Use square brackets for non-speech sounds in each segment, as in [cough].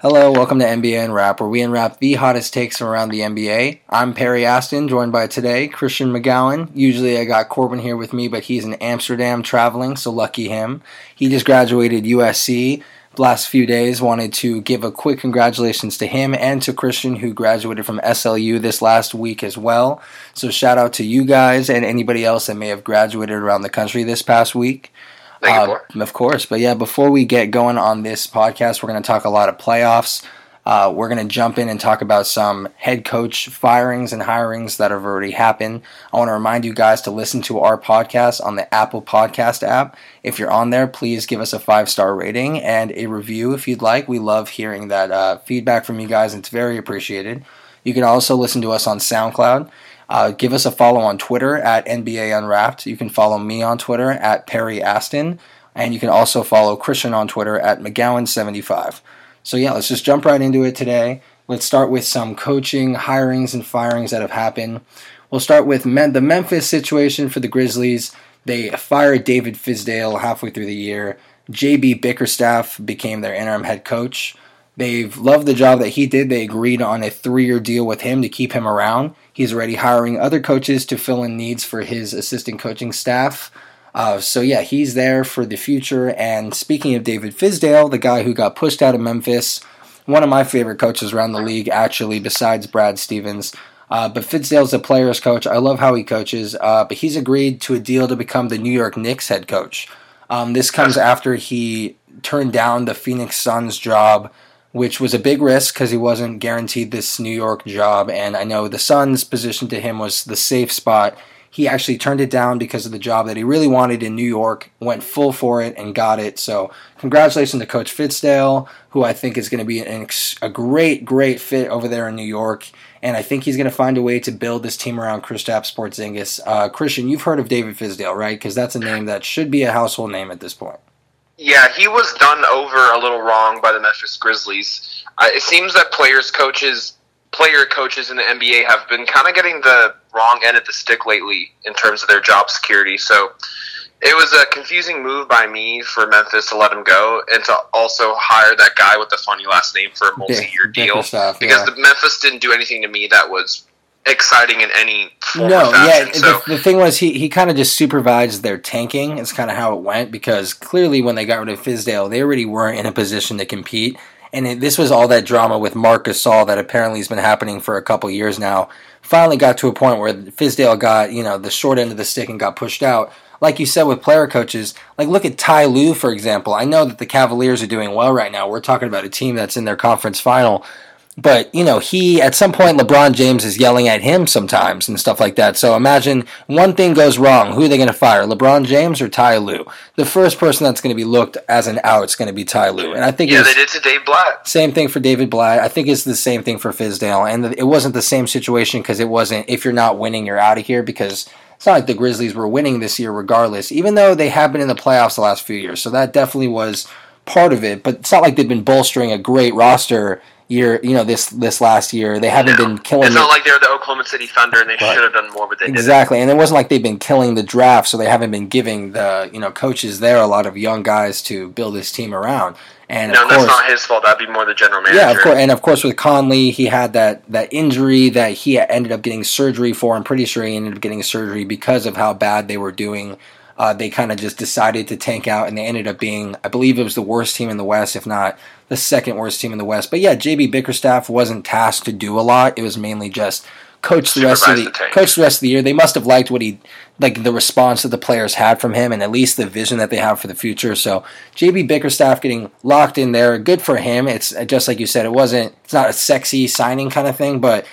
Hello, welcome to NBA Unwrap, where we unwrap the hottest takes from around the NBA. I'm Perry Aston, joined by today Kristian Megowan. Usually I got Corbin here with me, but he's in Amsterdam traveling, so lucky him. He just graduated USC last few days. Wanted to give a quick congratulations to him and to Kristian, who graduated from SLU this last week as well. So shout out to you guys and anybody else that may have graduated around the country this past week. Uh, of course. But yeah, before we get going on this podcast, we're going to talk a lot of playoffs. Uh, we're going to jump in and talk about some head coach firings and hirings that have already happened. I want to remind you guys to listen to our podcast on the Apple Podcast app. If you're on there, please give us a five star rating and a review if you'd like. We love hearing that uh, feedback from you guys, it's very appreciated. You can also listen to us on SoundCloud. Uh, give us a follow on Twitter at NBA Unwrapped. You can follow me on Twitter at Perry Aston. And you can also follow Kristian on Twitter at McGowan75. So, yeah, let's just jump right into it today. Let's start with some coaching, hirings, and firings that have happened. We'll start with Men- the Memphis situation for the Grizzlies. They fired David Fizdale halfway through the year. JB Bickerstaff became their interim head coach. They've loved the job that he did. They agreed on a three year deal with him to keep him around. He's already hiring other coaches to fill in needs for his assistant coaching staff. Uh, so, yeah, he's there for the future. And speaking of David Fizdale, the guy who got pushed out of Memphis, one of my favorite coaches around the league, actually, besides Brad Stevens. Uh, but Fizdale's a player's coach. I love how he coaches. Uh, but he's agreed to a deal to become the New York Knicks head coach. Um, this comes after he turned down the Phoenix Suns job which was a big risk because he wasn't guaranteed this New York job. And I know the Suns' position to him was the safe spot. He actually turned it down because of the job that he really wanted in New York, went full for it, and got it. So, congratulations to Coach Fizdale, who I think is going to be ex- a great, great fit over there in New York. And I think he's going to find a way to build this team around Kristaps Porzingis. Uh, Kristian, you've heard of David Fizdale, right? Because that's a name that should be a household name at this point. Yeah, he was done over a little wrong by the Memphis Grizzlies. Uh, it seems that players, coaches, player coaches in the NBA have been kind of getting the wrong end of the stick lately in terms of their job security. So it was a confusing move by me for Memphis to let him go and to also hire that guy with the funny last name for a multi-year deal because yeah. the Memphis didn't do anything to me that was exciting in any form No, yeah. so The, the thing was, he, he kind of just supervised their tanking. It's kind of how it went because clearly, when they got rid of Fizdale, they already weren't in a position to compete. And it, this was all that drama with Marcus Gasol that apparently has been happening for a couple years now. Finally, got to a point where Fizdale got you know the short end of the stick and got pushed out. Like you said with player coaches, like look at Ty Lue for example. I know that the Cavaliers are doing well right now. We're talking about a team that's in their conference final. But you know, he at some point LeBron James is yelling at him sometimes and stuff like that. So imagine one thing goes wrong, who are they going to fire? LeBron James or Ty Lue? The first person that's going to be looked as an out is going to be Ty Lue, and I think it's yeah, they did to Dave Blatt. same thing for David Blatt. I think it's the same thing for Fizdale, and it wasn't the same situation because it wasn't if you're not winning, you're out of here because. It's not like the Grizzlies were winning this year, regardless, even though they have been in the playoffs the last few years. So that definitely was part of it. But it's not like they've been bolstering a great roster year, you know, this this last year. They haven't been killing It's it. not like they're the Oklahoma City Thunder and they Right. should have done more, but they didn't. Exactly, and it wasn't like they've been killing the draft, so they haven't been giving the you know coaches there a lot of young guys to build this team around. And No, of that's not his fault. That'd be more the general manager. yeah, of course, and of course with Conley, he had that that injury that he ended up getting surgery for. I'm pretty sure he ended up getting surgery because of how bad they were doing. Uh, they kind of just decided to tank out, and they ended up being, I believe, it was the worst team in the West, if not the second worst team in the West. But yeah, JB Bickerstaff wasn't tasked to do a lot. It was mainly just coach the rest of the, the coach the rest of the year. They must have liked what he like the response that the players had from him and at least the vision that they have for the future. So JB Bickerstaff getting locked in there, good for him. It's just like you said, it wasn't it's not a sexy signing kind of thing, but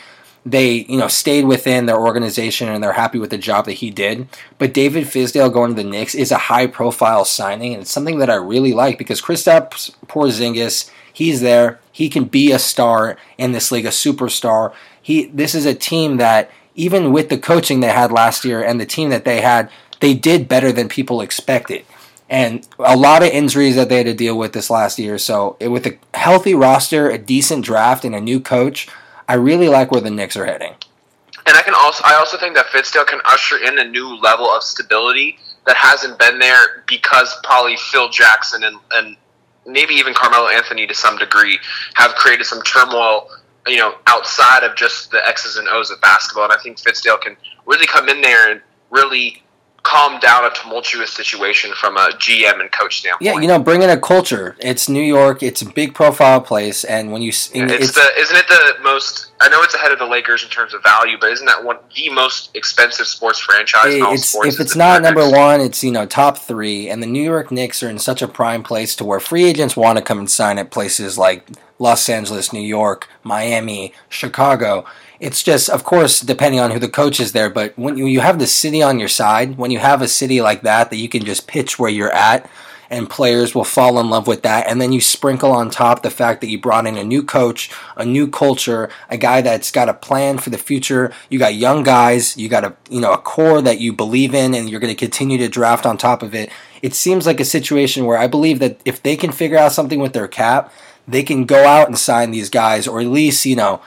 they, you know, stayed within their organization and they're happy with the job that he did. But David Fizdale going to the Knicks is a high profile signing and it's something that I really like because Kristaps Porzingis, he's there. He can be a star in this league, a superstar. He this is a team that even with the coaching they had last year and the team that they had, they did better than people expected. And a lot of injuries that they had to deal with this last year. So it, with a healthy roster, a decent draft, and a new coach, I really like where the Knicks are heading. And I can also I also think that Fizdale can usher in a new level of stability that hasn't been there because probably Phil Jackson and, and maybe even Carmelo Anthony to some degree have created some turmoil, you know, outside of just the X's and O's of basketball. And I think Fizdale can really come in there and really calm down a tumultuous situation from a GM and coach standpoint. Yeah, you know, bring in a culture. It's New York. It's a big profile place, and when you, it's, it's, the isn't it the most? I know it's ahead of the Lakers in terms of value, but isn't that one the most expensive sports franchise? in all it's, sports? if it's not number one, it's you know top three, and the New York Knicks are in such a prime place to where free agents want to come and sign at places like Los Angeles, New York, Miami, Chicago it's just, of course, depending on who the coach is there. But when you, you have the city on your side, when you have a city like that that you can just pitch where you're at, and players will fall in love with that. And then you sprinkle on top the fact that you brought in a new coach, a new culture, a guy that's got a plan for the future. You got young guys, you got a you know a core that you believe in, and you're going to continue to draft on top of it. It seems like a situation where I believe that if they can figure out something with their cap, they can go out and sign these guys, or at least you know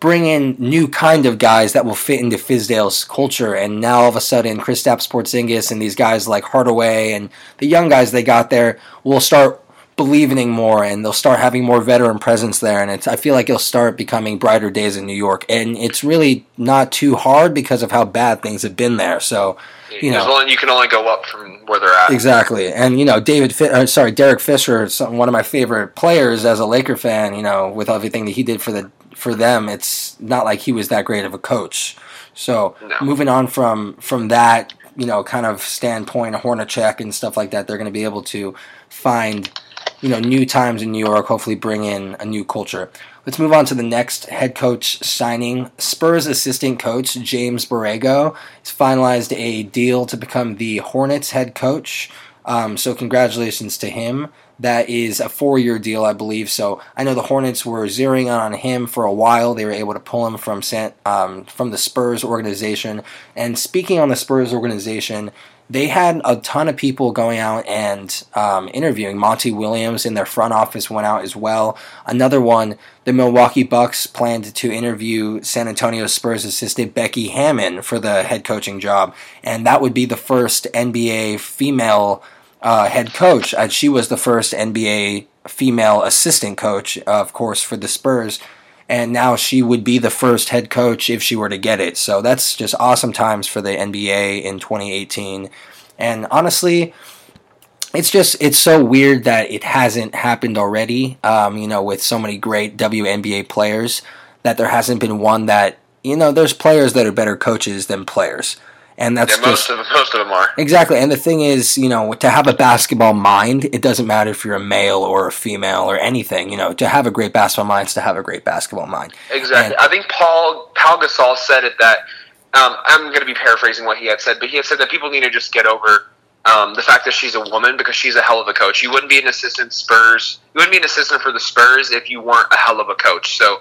bring in new kind of guys that will fit into Fizdale's culture. And now all of a sudden, Kristaps Porzingis and these guys like Hardaway and the young guys they got there will start believing more and they'll start having more veteran presence there. And it's, I feel like it'll start becoming brighter days in New York. And it's really not too hard because of how bad things have been there. So, you know, only, you can only go up from where they're at. Exactly, and you know, David, uh, sorry, Derek Fisher, one of my favorite players as a Laker fan. You know, with everything that he did for the for them, it's not like he was that great of a coach. So no. moving on from from that, you know, kind of standpoint, Hornacek and stuff like that, they're going to be able to find, you know, new times in New York. Hopefully, bring in a new culture. Let's move on to the next head coach signing. Spurs assistant coach James Borrego has finalized a deal to become the Hornets head coach. Um, so congratulations to him. That is a four year deal, I believe. So I know the Hornets were zeroing on him for a while. They were able to pull him from um, from the Spurs organization. And speaking on the Spurs organization, they had a ton of people going out and um, interviewing. Monty Williams in their front office went out as well. Another one, the Milwaukee Bucks planned to interview San Antonio Spurs assistant Becky Hammon for the head coaching job, and that would be the first NBA female uh, head coach. Uh, she was the first NBA female assistant coach, of course, for the Spurs. And now she would be the first head coach if she were to get it. So that's just awesome times for the NBA in 2018. And honestly, it's just it's so weird that it hasn't happened already. Um, you know, with so many great WNBA players, that there hasn't been one that you know. There's players that are better coaches than players and that's yeah, most just, of most of them are exactly. And the thing is, you know, to have a basketball mind, it doesn't matter if you're a male or a female or anything. You know, to have a great basketball mind is to have a great basketball mind. Exactly. And, I think Paul Paul Gasol said it that um, I'm going to be paraphrasing what he had said, but he had said that people need to just get over um, the fact that she's a woman because she's a hell of a coach. You wouldn't be an assistant Spurs. You wouldn't be an assistant for the Spurs if you weren't a hell of a coach. So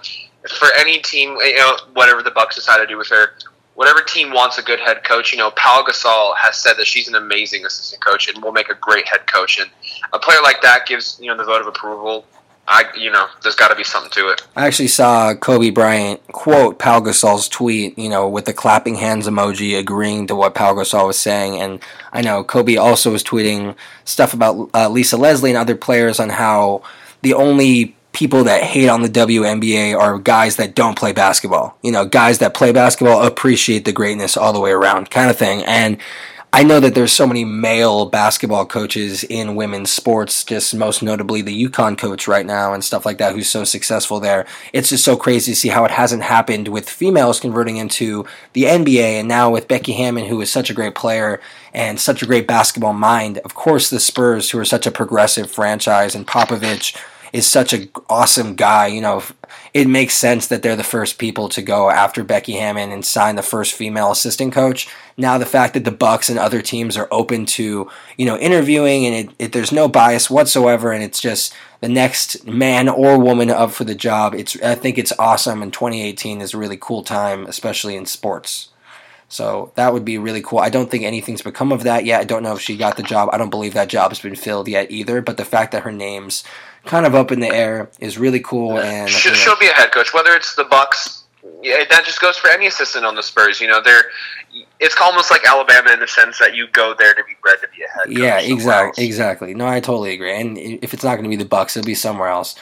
for any team, you know, whatever the Bucks decide to do with her, whatever team wants a good head coach, you know, Paul Gasol has said that she's an amazing assistant coach and will make a great head coach. And a player like that gives you know the vote of approval. I, you know, there's got to be something to it. I actually saw Kobe Bryant quote Pau Gasol's tweet, you know, with the clapping hands emoji, agreeing to what Pau Gasol was saying. And I know Kobe also was tweeting stuff about uh, Lisa Leslie and other players on how the only people that hate on the WNBA are guys that don't play basketball. You know, guys that play basketball appreciate the greatness all the way around, kind of thing. And I know that there's so many male basketball coaches in women's sports, just most notably the UConn coach right now and stuff like that, who's so successful there. It's just so crazy to see how it hasn't happened with females converting into the NBA, and now with Becky Hammon, who is such a great player and such a great basketball mind. Of course, the Spurs, who are such a progressive franchise, and Popovich is such an awesome guy. You know, it makes sense that they're the first people to go after Becky Hammon and sign the first female assistant coach. Now the fact that the Bucks and other teams are open to you know interviewing and it, it, there's no bias whatsoever, and it's just the next man or woman up for the job. It's I think it's awesome, and 2018 is a really cool time, especially in sports. So that would be really cool. I don't think anything's become of that yet. I don't know if she got the job. I don't believe that job has been filled yet either. But the fact that her name's kind of up in the air is really cool. And she'll, you know, she'll be a head coach, whether it's the Bucks, yeah, that just goes for any assistant on the Spurs. You know, they're it's almost like Alabama in the sense that you go there to be bred to be a head coach. Yeah, exactly, exactly. No, I totally agree. And if it's not going to be the Bucks, it'll be somewhere else.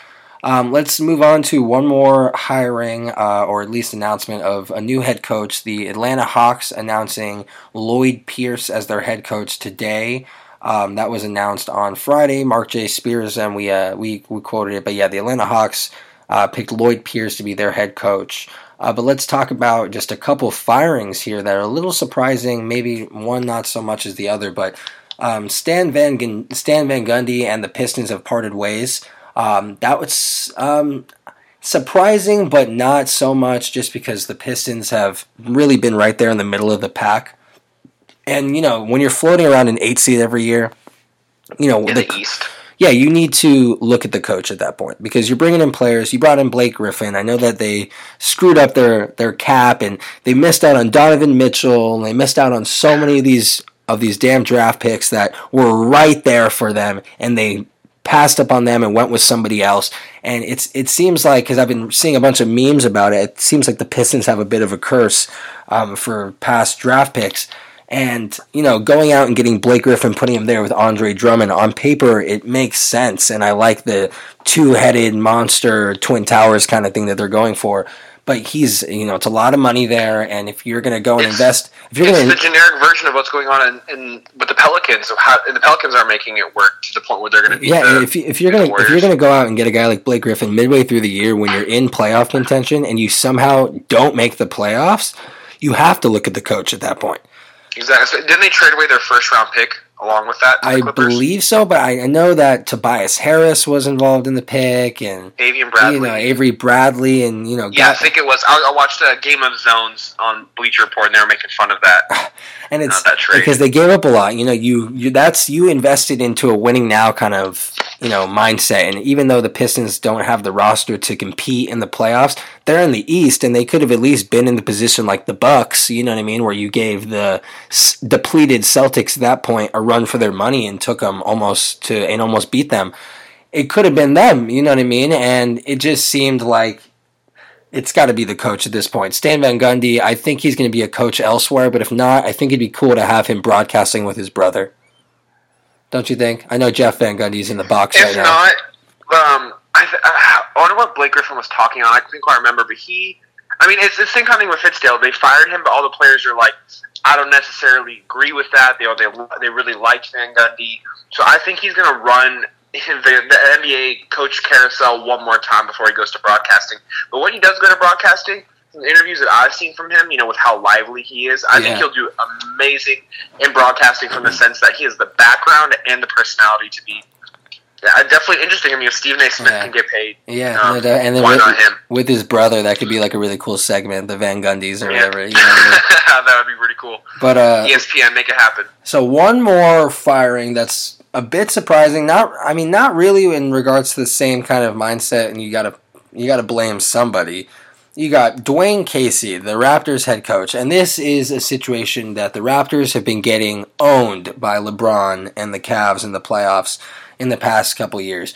Um, let's move on to one more hiring, uh, or at least announcement of a new head coach. The Atlanta Hawks announcing Lloyd Pierce as their head coach today. Um, that was announced on Friday. Marc J. Spears and we uh, we we quoted it, but yeah, the Atlanta Hawks uh, picked Lloyd Pierce to be their head coach. Uh, but let's talk about just a couple firings here that are a little surprising. Maybe one not so much as the other, but um, Stan Van Gun- Stan Van Gundy and the Pistons have parted ways. Um, that was um, surprising, but not so much, just because the Pistons have really been right there in the middle of the pack. And you know, when you're floating around an eight seed every year, you know in the, the East. yeah, you need to look at the coach at that point because you're bringing in players. You brought in Blake Griffin. I know that they screwed up their their cap and they missed out on Donovan Mitchell and they missed out on so many of these of these damn draft picks that were right there for them and they passed up on them and went with somebody else. And it's it seems like because I've been seeing a bunch of memes about it, it seems like the Pistons have a bit of a curse um, for past draft picks. And you know, going out and getting Blake Griffin, putting him there with Andre Drummond on paper, it makes sense, and I like the two-headed monster twin towers kind of thing that they're going for. But he's, you know, it's a lot of money there, and if you're going to go and It's- invest, if you're It's going the generic version of what's going on in, in with the Pelicans. Of how the Pelicans are making it work to the point where they're going to be. yeah, the, if, if you're going to if you're going to go out and get a guy like Blake Griffin midway through the year when you're in playoff contention and you somehow don't make the playoffs, you have to look at the coach at that point. Exactly. So didn't they trade away their first round pick along with that? I believe so, but I, I know that Tobias Harris was involved in the pick, and Avian Bradley. you know Avery Bradley, and you know yeah, I think it was. I, I watched a Game of Zones on Bleacher Report, and they were making fun of that. [sighs] and it's not that trade. because they gave up a lot. You know, you, you that's you invested into a winning now kind of you know mindset, and even though the Pistons don't have the roster to compete in the playoffs, they're in the East, and they could have at least been in the position like the Bucks. You know what I mean, where you gave the s- depleted Celtics at that point a run for their money and took them almost to and almost beat them. It could have been them, you know what I mean, and it just seemed like it's got to be the coach at this point. Stan Van Gundy, I think he's going to be a coach elsewhere, but if not, I think it'd be cool to have him broadcasting with his brother. Don't you think? I know Jeff Van Gundy's in the box right If now. not, um, I, th- I wonder what Blake Griffin was talking on. I couldn't quite remember, but he. I mean, it's the same kind of thing with Fizdale. They fired him, but all the players are like, I don't necessarily agree with that. They they they really like Van Gundy, so I think he's going to run [laughs] the, the NBA coach carousel one more time before he goes to broadcasting. But when he does go to broadcasting, interviews that I've seen from him, you know, with how lively he is, I Yeah. think he'll do amazing in broadcasting from the sense that he has the background and the personality to be. Yeah, definitely interesting. I mean, if Stephen A. Smith Yeah. can get paid, Yeah, um, and then why with, not him? with his brother, that could be like a really cool segment, the Van Gundys or Yeah. whatever. You [laughs] know what I mean? that would be pretty cool. But uh, ESPN, make it happen. So one more firing that's a bit surprising. Not, I mean, not really in regards to the same kind of mindset, and you gotta you gotta blame somebody. You got Dwane Casey, the Raptors head coach, and this is a situation that the Raptors have been getting owned by LeBron and the Cavs in the playoffs in the past couple years.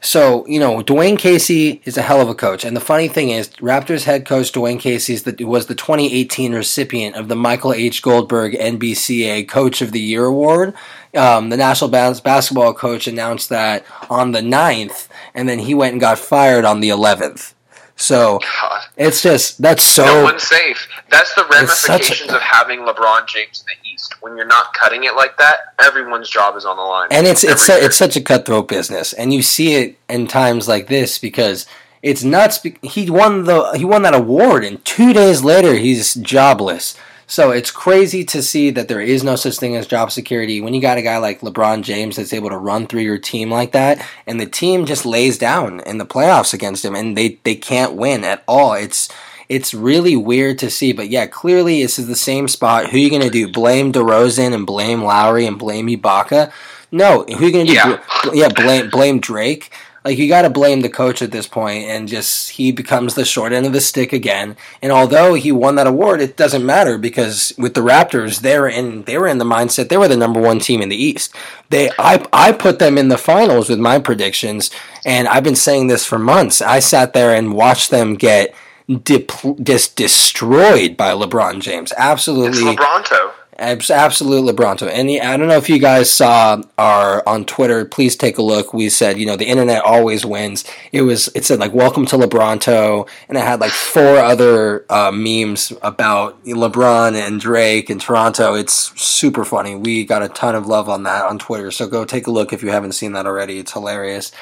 So, you know, Dwane Casey is a hell of a coach. And the funny thing is, Raptors head coach Dwane Casey the, was the 2018 recipient of the Michael H. Goldberg NBCA Coach of the Year Award. Um, the National Bas- Basketball coach announced that on the 9th, and then he went and got fired on the 11th. So God. it's just, that's so. no one's safe. That's the such a- ramifications of having LeBron James in the East. When you're not cutting it like that, everyone's job is on the line. and it's it's su- it's such a cutthroat business, and you see it in times like this because it's nuts. He won the he won that award, and two days later he's jobless. So it's crazy to see that there is no such thing as job security when you got a guy like LeBron James that's able to run through your team like that, and the team just lays down in the playoffs against him, and they they can't win at all. It's it's really weird to see, but yeah, clearly this is the same spot. Who are you gonna do? Blame DeRozan and blame Lowry and blame Ibaka? No, who are you gonna do? Yeah. Yeah, blame blame Drake. Like you got to blame the coach at this point, and just he becomes the short end of the stick again. And although he won that award, it doesn't matter because with the Raptors, they're in they were in the mindset they were the number one team in the East. They I I put them in the finals with my predictions, and I've been saying this for months. I sat there and watched them get depl- just destroyed by LeBron James. Absolutely, it's. Absolute LeBronto. And I don't know if you guys saw our on Twitter. Please take a look. We said, you know, the internet always wins. It was it said like "Welcome to LeBronto," and it had like four other uh, memes about LeBron and Drake and Toronto. It's super funny. We got a ton of love on that on Twitter. So go take a look if you haven't seen that already. It's hilarious.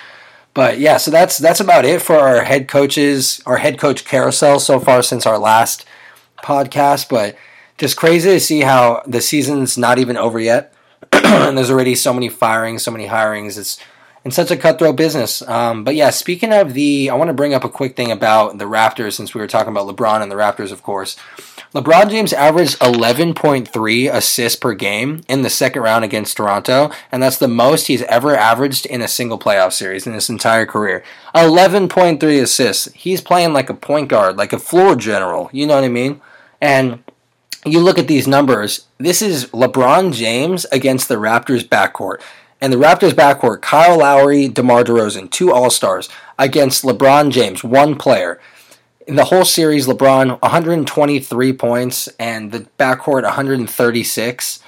But yeah, so that's that's about it for our head coaches, our head coach carousel so far since our last podcast. But just crazy to see how the season's not even over yet, [clears throat] and there's already so many firings, so many hirings. It's in such a cutthroat business. Um, but yeah, speaking of the, I want to bring up a quick thing about the Raptors since we were talking about LeBron and the Raptors, of course. LeBron James averaged 11.3 assists per game in the second round against Toronto, and that's the most he's ever averaged in a single playoff series in his entire career. 11.3 assists. He's playing like a point guard, like a floor general. You know what I mean? And you look at these numbers, this is LeBron James against the Raptors backcourt. And the Raptors backcourt, Kyle Lowry, DeMar DeRozan, two All Stars, against LeBron James, one player. In the whole series, LeBron 123 points and the backcourt 136.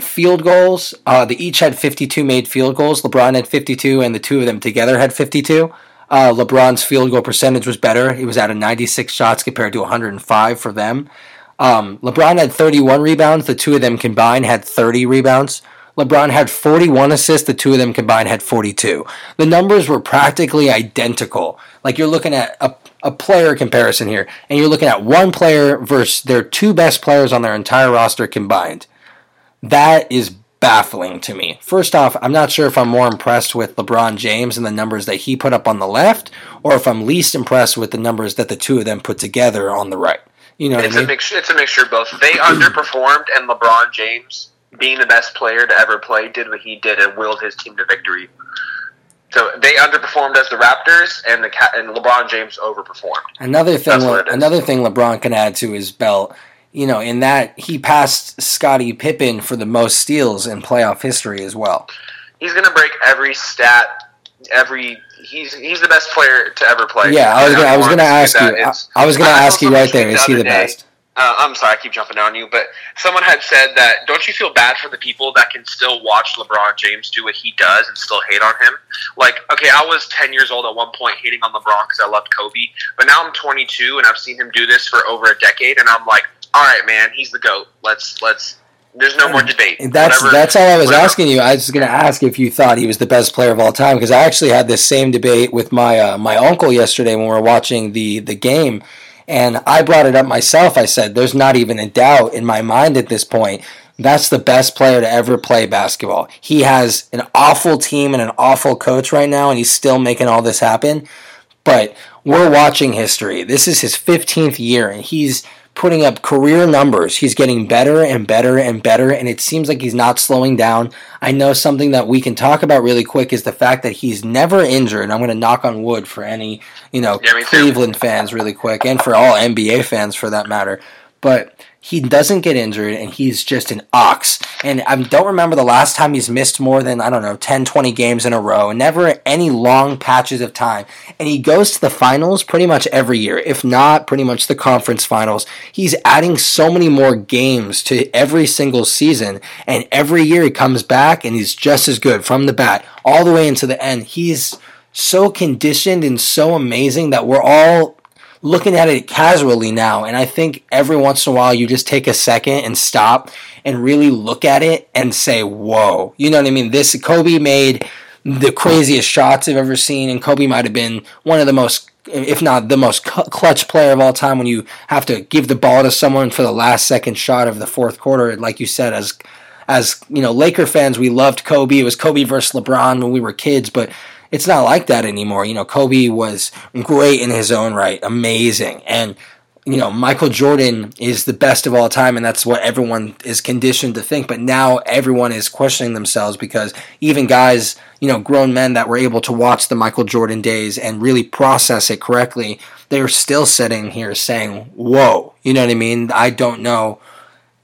Field goals, uh, they each had 52 made field goals. LeBron had 52, and the two of them together had 52. Uh, LeBron's field goal percentage was better. He was at a 96 shots compared to 105 for them. Um, LeBron had 31 rebounds. The two of them combined had 30 rebounds. LeBron had 41 assists. The two of them combined had 42. The numbers were practically identical. Like you're looking at a, a player comparison here, and you're looking at one player versus their two best players on their entire roster combined. That is baffling to me. First off, I'm not sure if I'm more impressed with LeBron James and the numbers that he put up on the left, or if I'm least impressed with the numbers that the two of them put together on the right. You know, it's I mean? a mixture. It's a mixture of both. They underperformed, and LeBron James, being the best player to ever play, did what he did and willed his team to victory. So they underperformed as the Raptors, and the and LeBron James overperformed. Another thing, Le, another thing LeBron can add to his belt, you know, in that he passed Scottie Pippen for the most steals in playoff history as well. He's going to break every stat, every he's he's the best player to ever play. Yeah, I was gonna, I was going to ask you. I, I, was going to ask you right there. Is he the day, best? Uh, I'm sorry, I keep jumping on you, but someone had said that don't you feel bad for the people that can still watch LeBron James do what he does and still hate on him? Like, okay, I was 10 years old at one point hating on LeBron because I loved Kobe, but now I'm 22 and I've seen him do this for over a decade, and I'm like, all right, man, he's the goat. Let's let's there's no more debate. And That's whatever, that's all I was whatever. asking you. I was going to ask if you thought he was the best player of all time because I actually had this same debate with my uh, my uncle yesterday when we were watching the the game, and I brought it up myself. I said, "There's not even a doubt in my mind at this point." That's the best player to ever play basketball. He has an awful team and an awful coach right now, and he's still making all this happen. But we're watching history. This is his 15th year, and he's putting up career numbers. He's getting better and better and better, and it seems like he's not slowing down. I know something that we can talk about really quick is the fact that he's never injured. I'm going to knock on wood for any, you know, yeah, Cleveland fans really quick, and for all NBA fans for that matter. But he doesn't get injured and he's just an ox. And I don't remember the last time he's missed more than, I don't know, 10, 20 games in a row, never any long patches of time. And he goes to the finals pretty much every year, if not pretty much the conference finals. He's adding so many more games to every single season. And every year he comes back and he's just as good from the bat all the way into the end. He's so conditioned and so amazing that we're all looking at it casually now. And I think every once in a while you just take a second and stop and really look at it and say, whoa. You know what I mean? This Kobe made the craziest shots I've ever seen, and Kobe might have been one of the most, if not the most clutch player of all time when you have to give the ball to someone for the last second shot of the fourth quarter, like you said, as as you know, Laker fans, we loved Kobe. It was Kobe versus LeBron when we were kids, but it's not like that anymore. You know, Kobe was great in his own right, amazing. And, you know, Michael Jordan is the best of all time, and that's what everyone is conditioned to think. But now everyone is questioning themselves because even guys, you know, grown men that were able to watch the Michael Jordan days and really process it correctly, they're still sitting here saying, whoa, you know what I mean? I don't know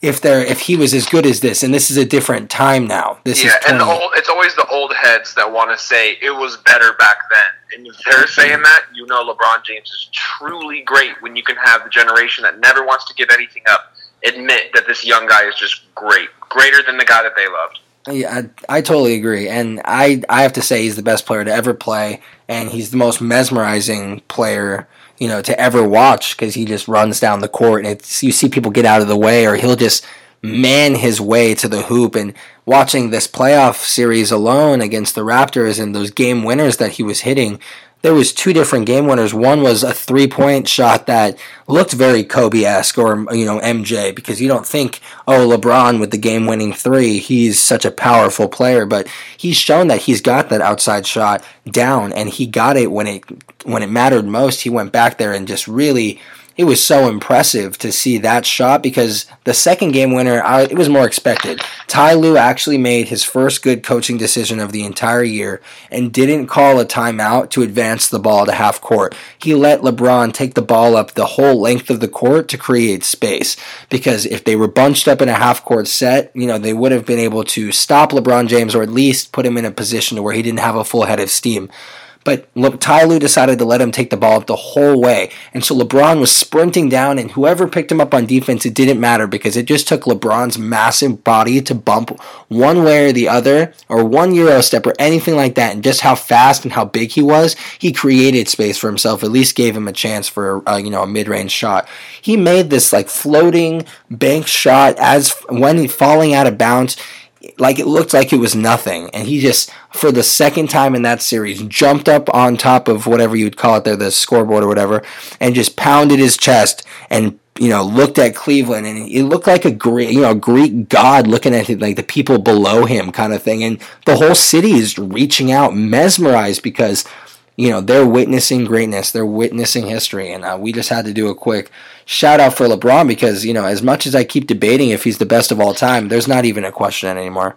if they're if he was as good as this, and this is a different time now. This is yeah, is and the old, it's always the old heads that want to say it was better back then. And if they're saying that, you know LeBron James is truly great when you can have the generation that never wants to give anything up admit that this young guy is just great, greater than the guy that they loved. Yeah, I, I totally agree, and I I have to say he's the best player to ever play, and he's the most mesmerizing player you know to ever watch because he just runs down the court and it's you see people get out of the way or he'll just man his way to the hoop. And watching this playoff series alone against the Raptors and those game winners that he was hitting there was two different game winners. One was a three point shot that looked very Kobe esque or you know MJ because you don't think oh LeBron with the game winning three he's such a powerful player, but he's shown that he's got that outside shot down and he got it when it when it mattered most. He went back there and just really it was so impressive to see that shot because the second game winner, I, it was more expected. Ty Lue actually made his first good coaching decision of the entire year and didn't call a timeout to advance the ball to half court. He let LeBron take the ball up the whole length of the court to create space because if they were bunched up in a half court set, you know, they would have been able to stop LeBron James or at least put him in a position where he didn't have a full head of steam. But Ty Lue decided to let him take the ball the whole way. And so LeBron was sprinting down, and whoever picked him up on defense, it didn't matter because it just took LeBron's massive body to bump one way or the other, or one Euro step, or anything like that. And just how fast and how big he was, he created space for himself, at least gave him a chance for, uh, you know, a mid range shot. He made this like floating bank shot as when falling out of bounds like it looked like it was nothing. And he just, for the second time in that series, jumped up on top of whatever you would call it there, the scoreboard or whatever, and just pounded his chest and you know looked at Cleveland and it looked like a Greek, you know, Greek god looking at like the people below him kind of thing. And the whole city is reaching out, mesmerized because you know they're witnessing greatness, they're witnessing history, and uh, we just had to do a quick shout out for LeBron because you know as much as I keep debating if he's the best of all time, there's not even a question anymore.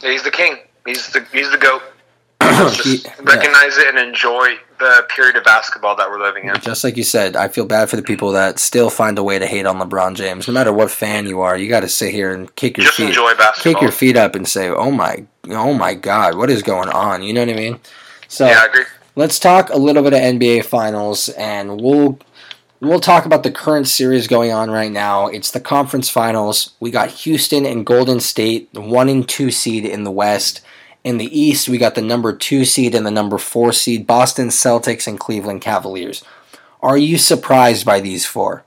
He's the king. He's the he's the goat. [clears throat] just he, recognize yeah. it and enjoy the period of basketball that we're living in. Just like you said, I feel bad for the people that still find a way to hate on LeBron James. No matter what fan you are, you got to sit here and kick your just feet, enjoy basketball. kick your feet up, and say, "Oh my, oh my God, what is going on?" You know what I mean? So yeah, I agree. Let's talk a little bit of NBA Finals, and we'll We'll talk about the current series going on right now. It's the conference finals. We got Houston and Golden State, the one and two seed in the West. In the East, we got the number two seed and the number four seed, Boston Celtics and Cleveland Cavaliers. Are you surprised by these four?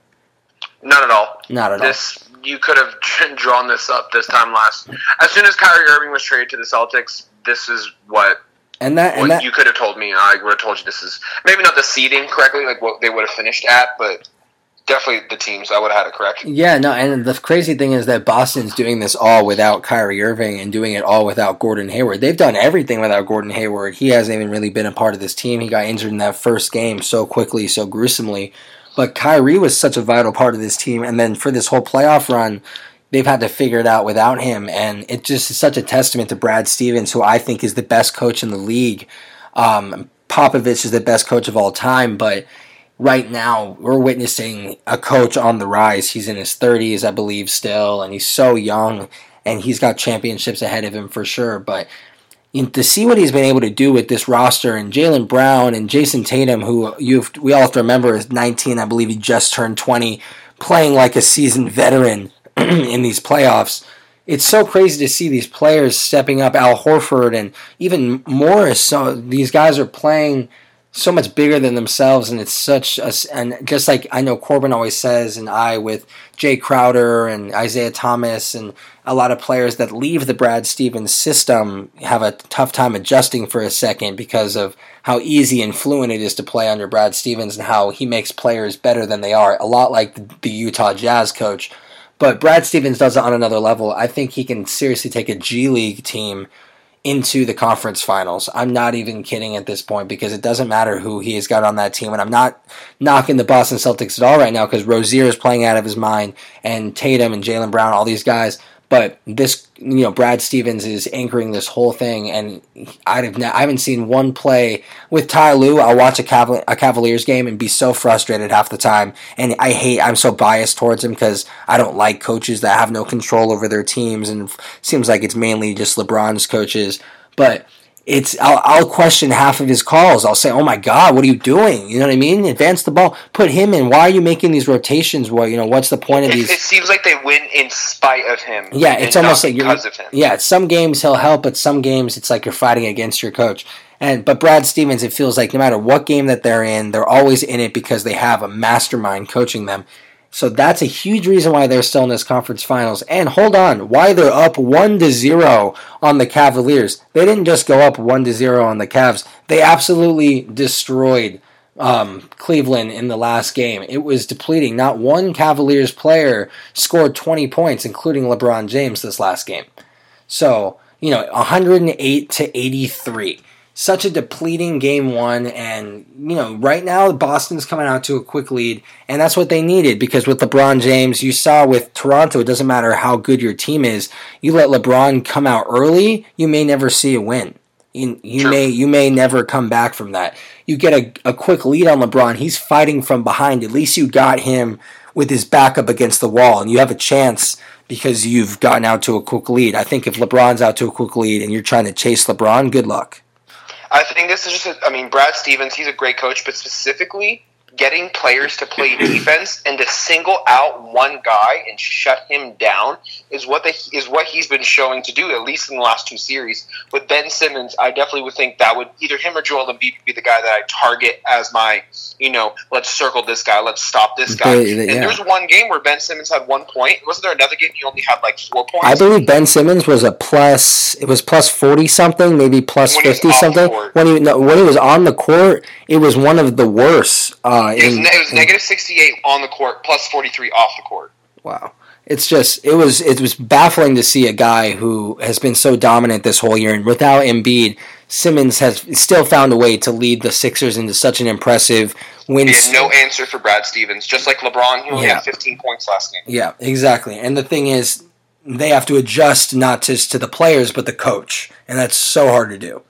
Not at all. Not at this, all. You could have [laughs] drawn this up this time last. As soon as Kyrie Irving was traded to the Celtics, this is what and that, and that, you could have told me, I would have told you this is maybe not the seeding correctly, like what they would have finished at, but definitely the teams I would have had it correct. Yeah, no, and the crazy thing is that Boston's doing this all without Kyrie Irving and doing it all without Gordon Hayward. They've done everything without Gordon Hayward. He hasn't even really been a part of this team. He got injured in that first game so quickly, so gruesomely. But Kyrie was such a vital part of this team, and then for this whole playoff run, they've had to figure it out without him. And it just is such a testament to Brad Stevens, who I think is the best coach in the league. Um, Popovich is the best coach of all time, but right now we're witnessing a coach on the rise. He's in his 30s, I believe, still, and he's so young, and he's got championships ahead of him for sure. But to see what he's been able to do with this roster and Jaylen Brown and Jayson Tatum, who you we all have to remember is 19, I believe he just turned 20, playing like a seasoned veteran [clears throat] in these playoffs. It's so crazy to see these players stepping up. Al Horford and even Morris. So these guys are playing so much bigger than themselves, and it's such a and just like I know Corbin always says, and I with Jay Crowder and Isaiah Thomas and a lot of players that leave the Brad Stevens system have a tough time adjusting for a second because of how easy and fluent it is to play under Brad Stevens and how he makes players better than they are. A lot like the Utah Jazz coach but Brad Stevens does it on another level. I think he can seriously take a G League team into the conference finals. I'm not even kidding at this point because it doesn't matter who he has got on that team. And I'm not knocking the Boston Celtics at all right now because Rozier is playing out of his mind and Tatum and Jaylen Brown, all these guys. But this, you know, Brad Stevens is anchoring this whole thing, and ne- I haven't seen one play with Ty Lue. I'll watch a, Caval- a Cavaliers game and be so frustrated half the time, and I hate. I'm so biased towards him because I don't like coaches that have no control over their teams, and seems like it's mainly just LeBron's coaches. But it's I'll, I'll question half of his calls. I'll say, "Oh my God, what are you doing?" You know what I mean? Advance the ball, put him in. Why are you making these rotations? What you know? What's the point of It, these? it seems like they win in spite of him. Yeah, it's almost like you're, because of him. yeah. Some games he'll help, but some games it's like you're fighting against your coach. And but Brad Stevens, it feels like no matter what game that they're in, they're always in it because they have a mastermind coaching them. So that's a huge reason why they're still in this conference finals. And hold on, why they're up one to zero on the Cavaliers. They didn't just go up one to zero on the Cavs. They absolutely destroyed um, Cleveland in the last game. It was depleting. Not one Cavaliers player scored 20 points, including LeBron James, this last game. So, you know, 108 to 83. Such a depleting game one. And, you know, right now, Boston's coming out to a quick lead. And that's what they needed because with LeBron James, you saw with Toronto, it doesn't matter how good your team is. You let LeBron come out early, you may never see a win. You, you True. may you may never come back from that. You get a, a quick lead on LeBron. He's fighting from behind. At least you got him with his back up against the wall, and you have a chance because you've gotten out to a quick lead. I think if LeBron's out to a quick lead and you're trying to chase LeBron, good luck. I think this is just. A, I mean, Brad Stevens, he's a great coach, but specifically getting players to play defense and to single out one guy and shut him down is what the, is what he's been showing to do at least in the last two series. With Ben Simmons, I definitely would think that would either him or Joel Embiid be the guy that I target as my, you know, let's circle this guy, let's stop this guy. And yeah. there was one game where Ben Simmons had one point. Wasn't there another game he only had like four points? I believe Ben Simmons was a plus. It was plus forty something, maybe plus fifty something. When he no, when he was on the court, it was one of the worst. Uh, it was, in- it was in- negative 68 on the court, plus 43 off the court. Wow. It's just it was it was baffling to see a guy who has been so dominant this whole year and without Embiid, Simmons has still found a way to lead the Sixers into such an impressive win. He had no answer for Brad Stevens, just like LeBron, who only Yeah. had 15 points last game. Yeah, exactly. And the thing is they have to adjust not just to the players but the coach, and that's so hard to do.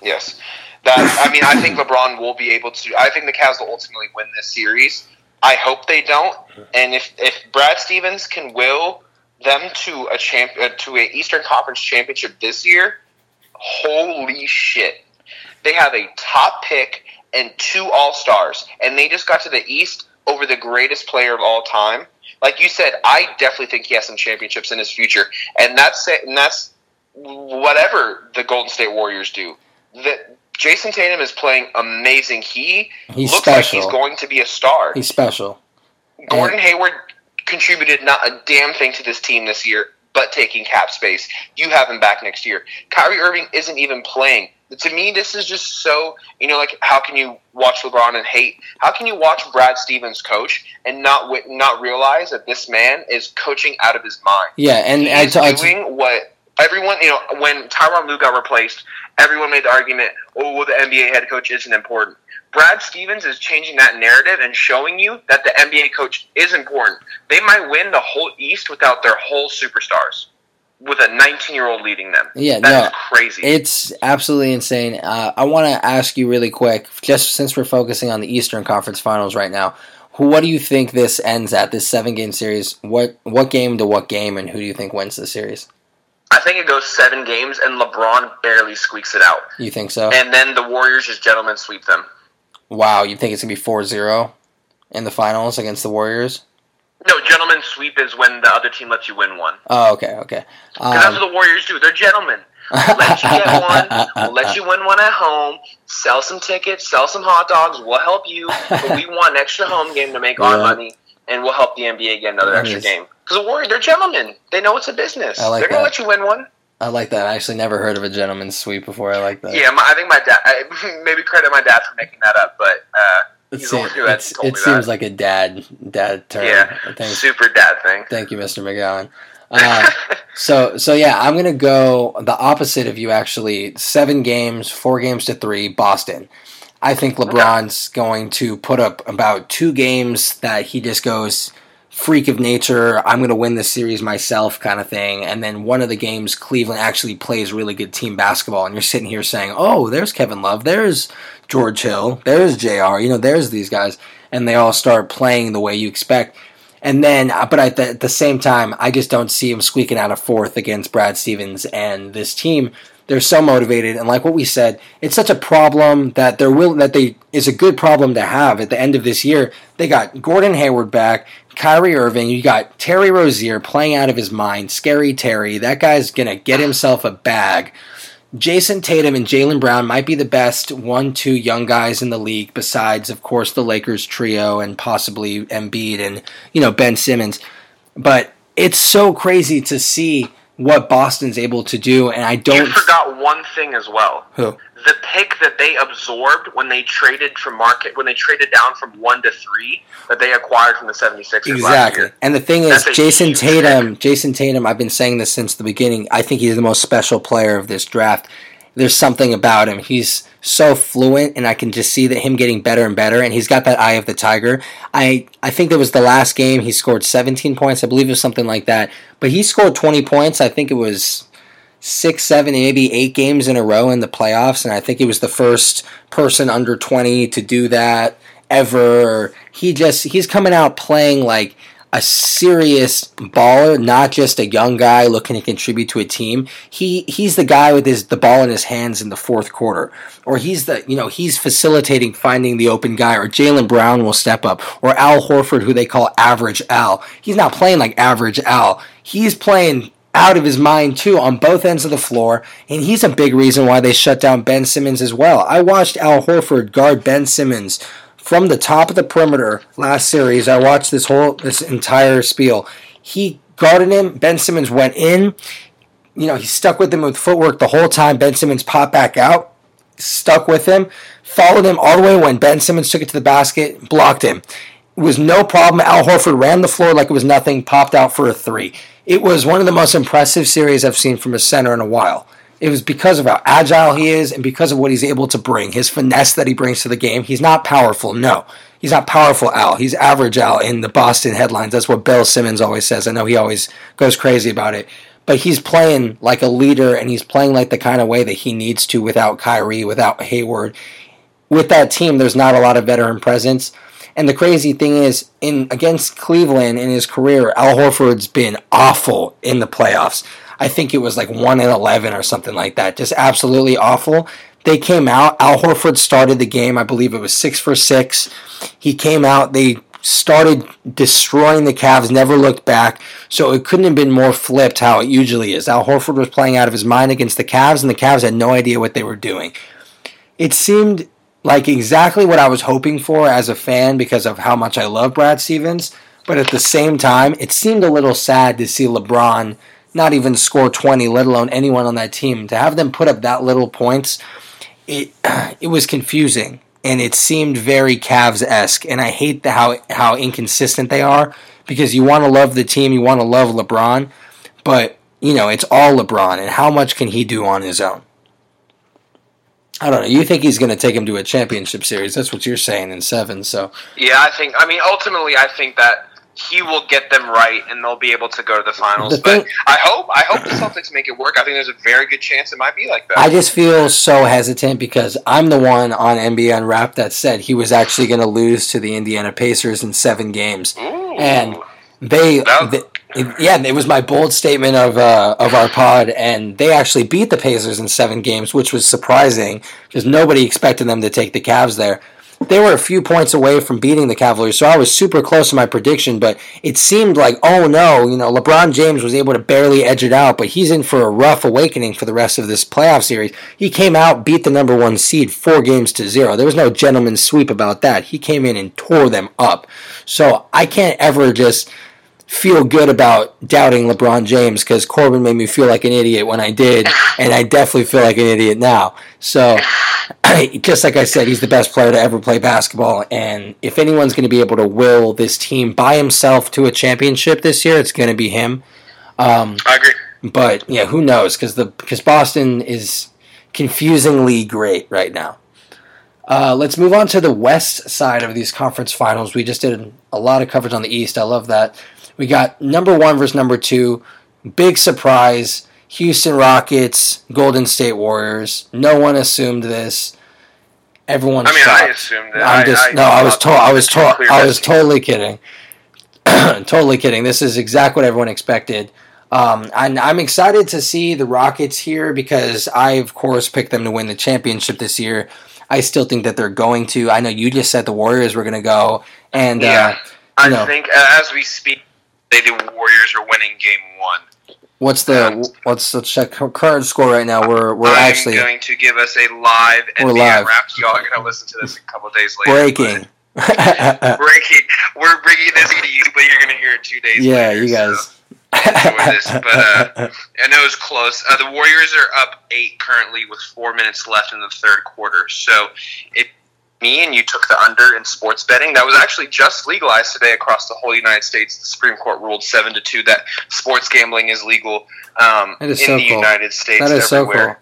Yes. That I mean, I think LeBron will be able to. I think the Cavs will ultimately win this series. I hope they don't. And if if Brad Stevens can will them to a champ uh, to a Eastern Conference championship this year, holy shit! They have a top pick and two All Stars, and they just got to the East over the greatest player of all time. Like you said, I definitely think he has some championships in his future, and that's it. And that's whatever the Golden State Warriors do. That Jayson Tatum is playing amazing. He He's looks special. like he's going to be a star. He's special. Gordon Hayward contributed not a damn thing to this team this year, but taking cap space. You have him back next year. Kyrie Irving isn't even playing. To me, this is just so you know, like how can you watch LeBron and hate? How can you watch Brad Stevens coach and not not realize that this man is coaching out of his mind? Yeah, and I He's t- I t- doing what everyone you know. When Tyronn Lue got replaced, everyone made the argument, "Oh, well, the NBA head coach isn't important." Brad Stevens is changing that narrative and showing you that the NBA coach is important. They might win the whole East without their whole superstars, with a 19 year old leading them. Yeah, That no, is crazy. It's absolutely insane. Uh, I want to ask you really quick, just since we're focusing on the Eastern Conference Finals right now, what do you think this ends at? This seven game series. What what game to what game, and who do you think wins the series? I think it goes seven games, and LeBron barely squeaks it out. You think so? And then the Warriors just gentlemen sweep them. wow, you think it's gonna be 4-0 in the finals against the Warriors? No, gentlemen sweep is when the other team lets you win one. Oh, okay, okay. Because that's Um, what the Warriors do. They're gentlemen. We'll let you get [laughs] one. We'll let you win one at home. Sell some tickets. Sell some hot dogs. We'll help you. But we want an extra home game to make our [laughs] money, and we'll help the NBA get another That extra is- game. Because the Warriors, they're gentlemen. They know it's a business. I like they're gonna let you win one. I like that. I actually never heard of a gentleman's sweep before. I like that. Yeah, my, I think my dad. I, [laughs] maybe credit my dad for making that up, but uh, It, he's the one seems, who had told it seems that. like a dad dad term. yeah, Thanks, super dad thing. thank you, Mr. Megowan. [laughs] Uh, so so yeah, I'm gonna go the opposite of you. Actually, seven games, four games to three, Boston. I think LeBron's going to put up about two games that he just goes freak of nature, I'm going to win this series myself kind of thing. And then one of the games, Cleveland actually plays really good team basketball. And you're sitting here saying, oh, there's Kevin Love, there's George Hill, there's JR, you know, there's these guys. And they all start playing the way you expect. And then, uh, but at the, at the same time, I just don't see him squeaking out a fourth against Brad Stevens and this team. They're so motivated, and like what we said, it's such a problem that they're will that they is a good problem to have at the end of this year. They got Gordon Hayward back, Kyrie Irving, you got Terry Rozier playing out of his mind, scary Terry. That guy's gonna get himself a bag. Jayson Tatum and Jaylen Brown might be the best one, two young guys in the league, besides, of course, the Lakers trio and possibly Embiid and you know Ben Simmons. But it's so crazy to see what Boston's able to do, and I don't. You forgot one thing as well. Who? The pick that they absorbed when they traded from market when they traded down from one to three that they acquired from the 76ers exactly. And the thing is, Jayson Tatum, pick. Jayson Tatum. I've been saying this since the beginning. I think he's the most special player of this draft. There's something about him. He's so fluent, and I can just see that him getting better and better. And he's got that eye of the tiger. I I think that was the last game he scored 17 points. I believe it was something like that. But he scored 20 points. I think it was six, seven, maybe eight games in a row in the playoffs, and I think he was the first person under 20 to do that ever. He just he's coming out playing like a serious baller, not just a young guy looking to contribute to a team. He he's the guy with his the ball in his hands in the fourth quarter, or he's the you know he's facilitating finding the open guy, or Jaylen Brown will step up, or Al Horford, who they call Average Al. He's not playing like Average Al. He's playing out of his mind too on both ends of the floor, and he's a big reason why they shut down Ben Simmons as well. I watched Al Horford guard Ben Simmons from the top of the perimeter last series. I watched this whole this entire spiel. He guarded him. Ben Simmons went in. You know, he stuck with him with footwork the whole time. Ben Simmons popped back out, stuck with him, followed him all the way when Ben Simmons took it to the basket, blocked him. It was no problem. Al Horford ran the floor like it was nothing, popped out for a three. It was one of the most impressive series I've seen from a center in a while. It was because of how agile he is and because of what he's able to bring, his finesse that he brings to the game. He's not powerful, no. He's not powerful Al. He's average Al in the Boston headlines. That's what Bill Simmons always says. I know he always goes crazy about it. But he's playing like a leader and he's playing like the kind of way that he needs to without Kyrie, without Hayward. With that team, there's not a lot of veteran presence. And the crazy thing is, in against Cleveland in his career, Al Horford's been awful in the playoffs. I think it was like 1 in 11 or something like that. Just absolutely awful. They came out. Al Horford started the game. I believe it was 6 for 6. He came out. They started destroying the Cavs, never looked back. So it couldn't have been more flipped how it usually is. Al Horford was playing out of his mind against the Cavs, and the Cavs had no idea what they were doing. It seemed like exactly what I was hoping for as a fan because of how much I love Brad Stevens. But at the same time, it seemed a little sad to see LeBron not even score 20, let alone anyone on that team. To have them put up that little points, it [clears throat] it was confusing and it seemed very Cavs esque. And I hate the, how how inconsistent they are because you want to love the team, you want to love LeBron, but you know it's all LeBron, and how much can he do on his own? I don't know. You think he's going to take him to a championship series? That's what you're saying in seven. So yeah, I think. I mean, ultimately, I think that he will get them right and they'll be able to go to the finals. The thing, but I hope I hope the Celtics make it work. I think there's a very good chance it might be like that. I just feel so hesitant because I'm the one on NBA Unwrapped that said he was actually going to lose to the Indiana Pacers in seven games, Ooh, and they, they yeah, it was my bold statement of uh, of our pod, and they actually beat the Pacers in seven games, which was surprising because nobody expected them to take the Cavs there they were a few points away from beating the Cavaliers, so I was super close to my prediction, but it seemed like, oh no, you know, LeBron James was able to barely edge it out, but he's in for a rough awakening for the rest of this playoff series. He came out, beat the number one seed four games to zero. There was no gentleman's sweep about that. He came in and tore them up. So I can't ever just feel good about doubting LeBron James because Corbin made me feel like an idiot when I did, and I definitely feel like an idiot now. So, [clears throat] just like I said, he's the best player to ever play basketball, and if anyone's going to be able to will this team by himself to a championship this year, it's going to be him. Um, I agree. But yeah, who knows? Because the because Boston is confusingly great right now. Uh, let's move on to the west side of these conference finals. We just did a lot of coverage on the east. I love that. We got number one versus number two. Big surprise. Houston Rockets, Golden State Warriors. No one assumed this. Everyone. I mean, shocked. I assumed it. I'm just I, I no. I was told. I was told. I was totally kidding. [clears throat] totally kidding. This is exactly what everyone expected. Um, and I'm excited to see the Rockets here because I, of course, picked them to win the championship this year. I still think that they're going to. I know you just said the Warriors were going to go, and Yeah. uh, I no. think uh, as we speak, they the Warriors are winning game one. what's the what's let's check current score right now? We're we're I'm actually going to give us a live We're NBA live. wrap. Y'all are going to listen to this a couple days later. breaking. [laughs] Breaking. We're bringing this to you, but you're going to hear it two days yeah, later. you guys. enjoy this, but, uh, [laughs] I know it's close. Uh, the Warriors are up eight currently with four minutes left in the third quarter. So, if me and you took the under in sports betting, that was actually just legalized today across the whole United States. The Supreme Court ruled seven to two that sports gambling is legal um, is in so the cool. United States. that is so cool.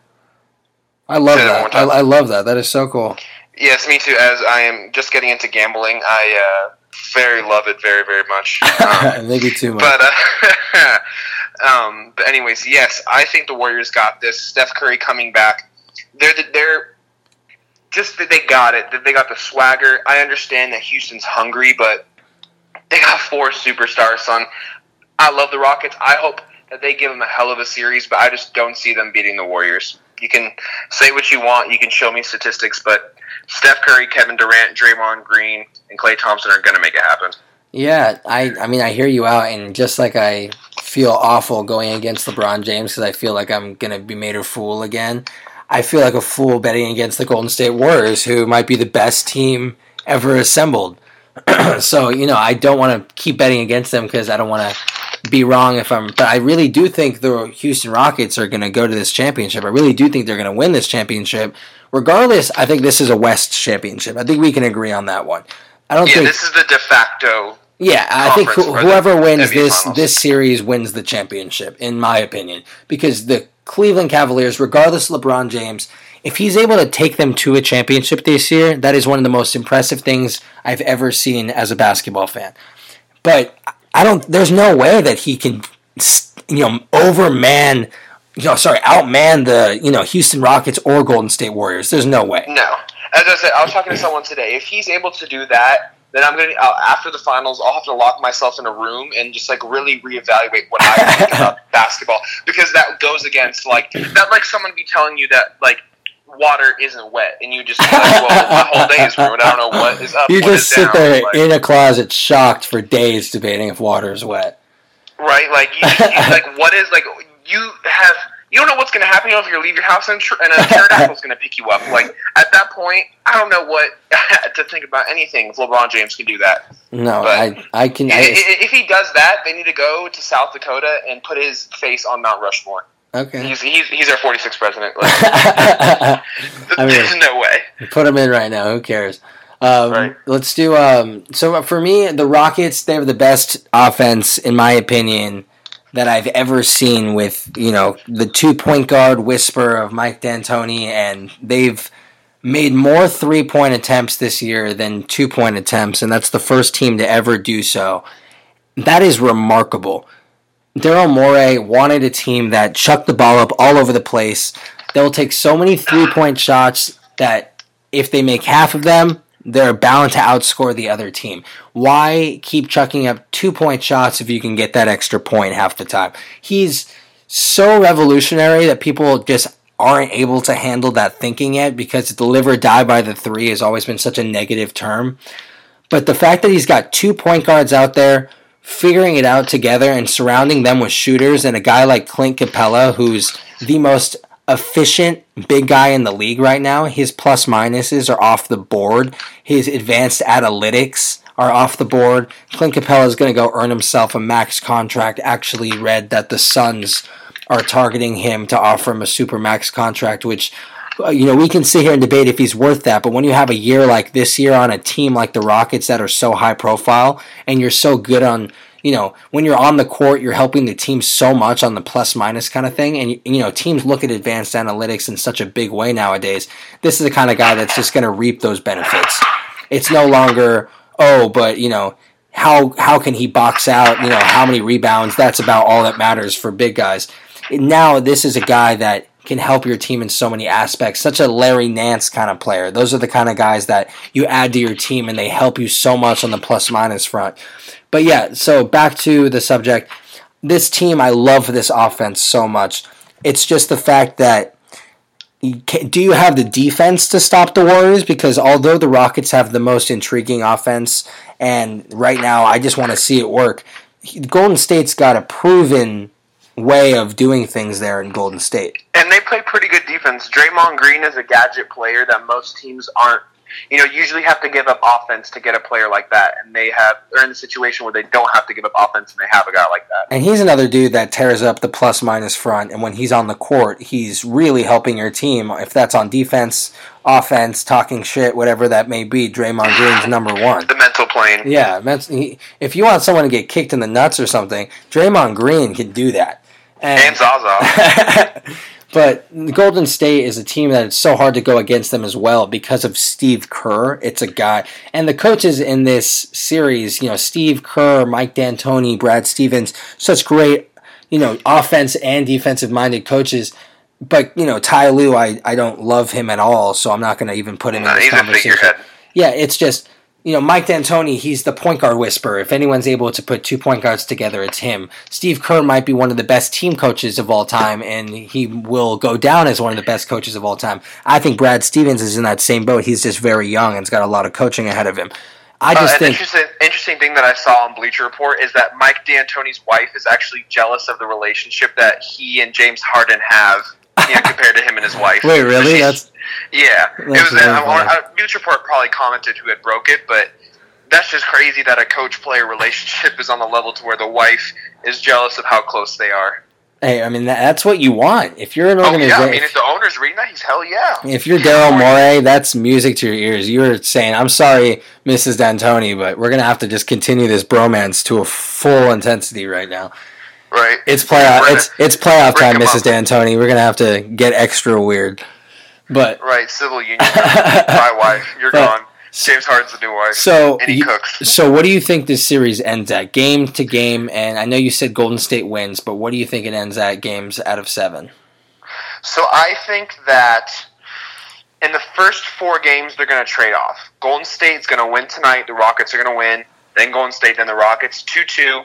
I love Say that that. I. I love that. That is so cool. Yes, me too. As I am just getting into gambling, I uh, very love it very very much. [laughs] Um, Maybe too much. But uh, [laughs] um, but anyways, yes, I think the Warriors got this. Steph Curry coming back. They're the, they're just that they got it. That they got the swagger. I understand that Houston's hungry, but they got [laughs] four superstars. Son, I love the Rockets. I hope that they give them a hell of a series, but I just don't see them beating the Warriors. You can say what you want. You can show me statistics, but Steph Curry, Kevin Durant, Draymond Green, and Klay Thompson are going to make it happen. Yeah, I I mean I hear you out, and just like I feel awful going against LeBron James because I feel like I'm gonna be made a fool again. I feel like a fool betting against the Golden State Warriors, who might be the best team ever assembled. [clears throat] so you know I don't want to keep betting against them because I don't want to be wrong if I'm. But I really do think the Houston Rockets are gonna go to this championship. I really do think they're gonna win this championship. Regardless, I think this is a West championship. I think we can agree on that one. I don't Yeah, think this is the de facto yeah, I think conference who, for the whoever wins this Finals. this series wins the championship, in my opinion, because the Cleveland Cavaliers, regardless of LeBron James, if he's able to take them to a championship this year, that is one of the most impressive things I've ever seen as a basketball fan. But I don't. There's no way that he can, you know, overman, you know, sorry, outman the you know Houston Rockets or Golden State Warriors. There's no way. No, as I said, I was talking to someone today. If he's able to do that, then I'm gonna uh, after the finals, I'll have to lock myself in a room and just like really reevaluate what I think [laughs] about basketball because that goes against like that. Like someone be telling you that like water isn't wet, and you just like, well, my whole day is ruined. I don't know what is up. You just sit down. there Like, in a closet, shocked for days, debating if water is wet. right? Like you, you like what is like you have. You don't know what's going to happen. You don't know if you leave your house and, tr- and a pterodactyl's [laughs] going to pick you up. Like at that point, I don't know what [laughs] to think about anything. If LeBron James can do that, No, But- I I can. I- if he does that, they need to go to South Dakota and put his face on Mount Rushmore. okay. He's he's, he's our 46th president. [laughs] Like, I mean, there's no way. put him in right now. Who cares? Um, Right. Let's do. Um, so for me, the Rockets they have the best offense, in my opinion, that I've ever seen. With you know the two point guard whisper of Mike D'Antoni, and they've made more three point attempts this year than two point attempts, and that's the first team to ever do so. That is remarkable. Daryl Morey wanted a team that chucked the ball up all over the place. They'll take so many three point shots that if they make half of them, they're bound to outscore the other team. Why keep chucking up two point shots if you can get that extra point half the time? He's so revolutionary that people just aren't able to handle that thinking yet because the die by the three has always been such a negative term. But the fact that he's got two point guards out there figuring it out together and surrounding them with shooters and a guy like Clint Capela who's the most efficient big guy in the league right now. His plus minuses are off the board. His advanced analytics are off the board. Clint Capela is going to go earn himself a max contract. Actually read that the Suns are targeting him to offer him a super max contract which uh, you know, we can sit here and debate if he's worth that, but when you have a year like this year on a team like the Rockets that are so high profile and you're so good on you know, when you're on the court, you're helping the team so much on the plus minus kind of thing. And, you know, teams look at advanced analytics in such a big way nowadays. This is the kind of guy that's just going to reap those benefits. It's no longer, oh, but, you know, how how can he box out, you know, how many rebounds? That's about all that matters for big guys. Now this is a guy that can help your team in so many aspects. Such a Larry Nance kind of player. Those are the kind of guys that you add to your team and they help you so much on the plus minus front. But yeah, so back to the subject. This team, I love this offense so much. It's just the fact that do you have the defense to stop the Warriors? Because although the Rockets have the most intriguing offense, and right now I just want to see it work, Golden State's got a proven way of doing things there in Golden State. And they play pretty good defense. Draymond Green is a gadget player that most teams aren't you know, usually have to give up offense to get a player like that, and they have they're in a situation where they don't have to give up offense, and they have a guy like that. And he's another dude that tears up the plus minus front, and when he's on the court, he's really helping your team. If that's on defense, offense, talking shit, whatever that may be, Draymond Green's number one. The mental plane. Yeah, if you want someone to get kicked in the nuts or something, Draymond Green can do that. And, and Zaza. [laughs] But Golden State is a team that it's so hard to go against them as well because of Steve Kerr. It's a guy, and the coaches in this series, you know, Steve Kerr, Mike D'Antoni, Brad Stevens, such great, you know, offense and defensive minded coaches. But you know, Ty Lue, I, I don't love him at all, so I'm not going to even put him no, in this conversation. Yeah, it's just you know, Mike D'Antoni, he's the point guard whisperer. If anyone's able to put two point guards together, it's him. Steve Kerr might be one of the best team coaches of all time, and he will go down as one of the best coaches of all time. I think Brad Stevens is in that same boat. He's just very young and's got a lot of coaching ahead of him. I just uh, think interesting, interesting thing that I saw on Bleacher Report is that Mike D'Antoni's wife is actually jealous of the relationship that he and James Harden have you know, compared to him and his wife. Wait, really? That's yeah. That's it was. A, a, Bleacher Report probably commented who had broke it, but that's just crazy that a coach-player relationship is on the level to where the wife is jealous of how close they are. Hey, I mean that's what you want. If you're an organization, oh, yeah. I mean, if the owner's reading that, he's hell yeah. If you're Daryl Morey, that's music to your ears. You're saying, "I'm sorry, Mrs. D'Antoni, but we're gonna have to just continue this bromance to a full intensity right now." Right. It's playoff. It's it's playoff time, Mrs. D'Antoni. We're gonna have to get extra weird. But right, civil union. my [laughs] wife, you're but, gone. James Harden's the new wife. So and he you, cooks. So what do you think this series ends at? Game to game, and I know you said Golden State wins, but what do you think it ends at? Games out of seven. So I think that in the first four games they're going to trade off. Golden State's going to win tonight. The Rockets are going to win. Then Golden State, then the Rockets. Two two.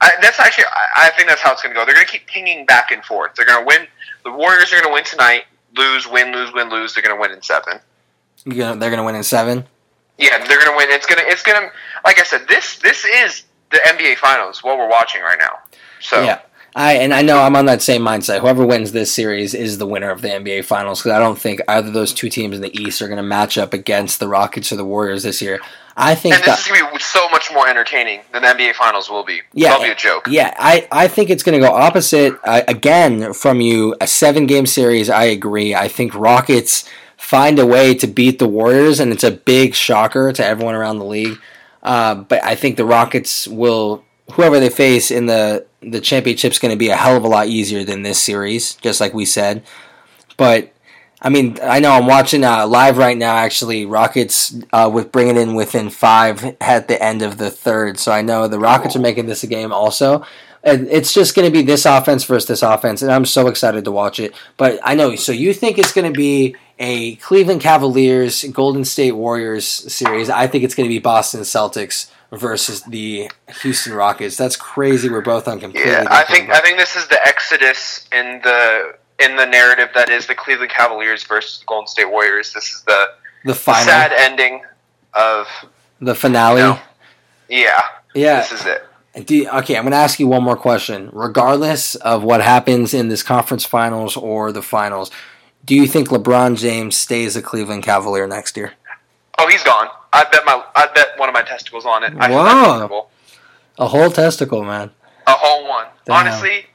That's actually I, I think that's how it's going to go. They're going to keep pinging back and forth. They're going to win. The Warriors are going to win tonight lose, win, lose, win, lose. They're going to win in seven. Yeah, they're going to win in seven. Yeah, they're going to win. It's going to. It's going to. Like I said, this this is the NBA Finals. What we're watching right now. So yeah. I and I know I'm on that same mindset. Whoever wins this series is the winner of the NBA Finals because I don't think either of those two teams in the East are going to match up against the Rockets or the Warriors this year. I think and this that, is going to be so much more entertaining than the NBA Finals will be. Yeah, That'll be a joke. Yeah, I, I think it's going to go opposite uh, again from you. A seven game series. I agree. I think Rockets find a way to beat the Warriors, and it's a big shocker to everyone around the league. Uh, but I think the Rockets will, whoever they face in the the championship's going to be a hell of a lot easier than this series, just like we said. But I mean, I know I'm watching uh, live right now. Actually, Rockets uh, with bringing in within five at the end of the third. So I know the Rockets are making this a game also. And it's just going to be this offense versus this offense, and I'm so excited to watch it. But I know. So you think it's going to be a Cleveland Cavaliers Golden State Warriors series? I think it's going to be Boston Celtics versus the Houston Rockets. That's crazy. We're both on completely. Yeah, I think I think this is the exodus in the in the narrative that is the Cleveland Cavaliers versus the Golden State Warriors. This is the the final the sad ending of the finale. You know, yeah, yeah. This is it. You, okay, I'm going to ask you one more question. Regardless of what happens in this conference finals or the finals, do you think LeBron James stays a Cleveland Cavalier next year? Oh, he's gone. I bet my I bet one of my testicles on it. Wow. A whole testicle, man. A whole one. Damn. Honestly,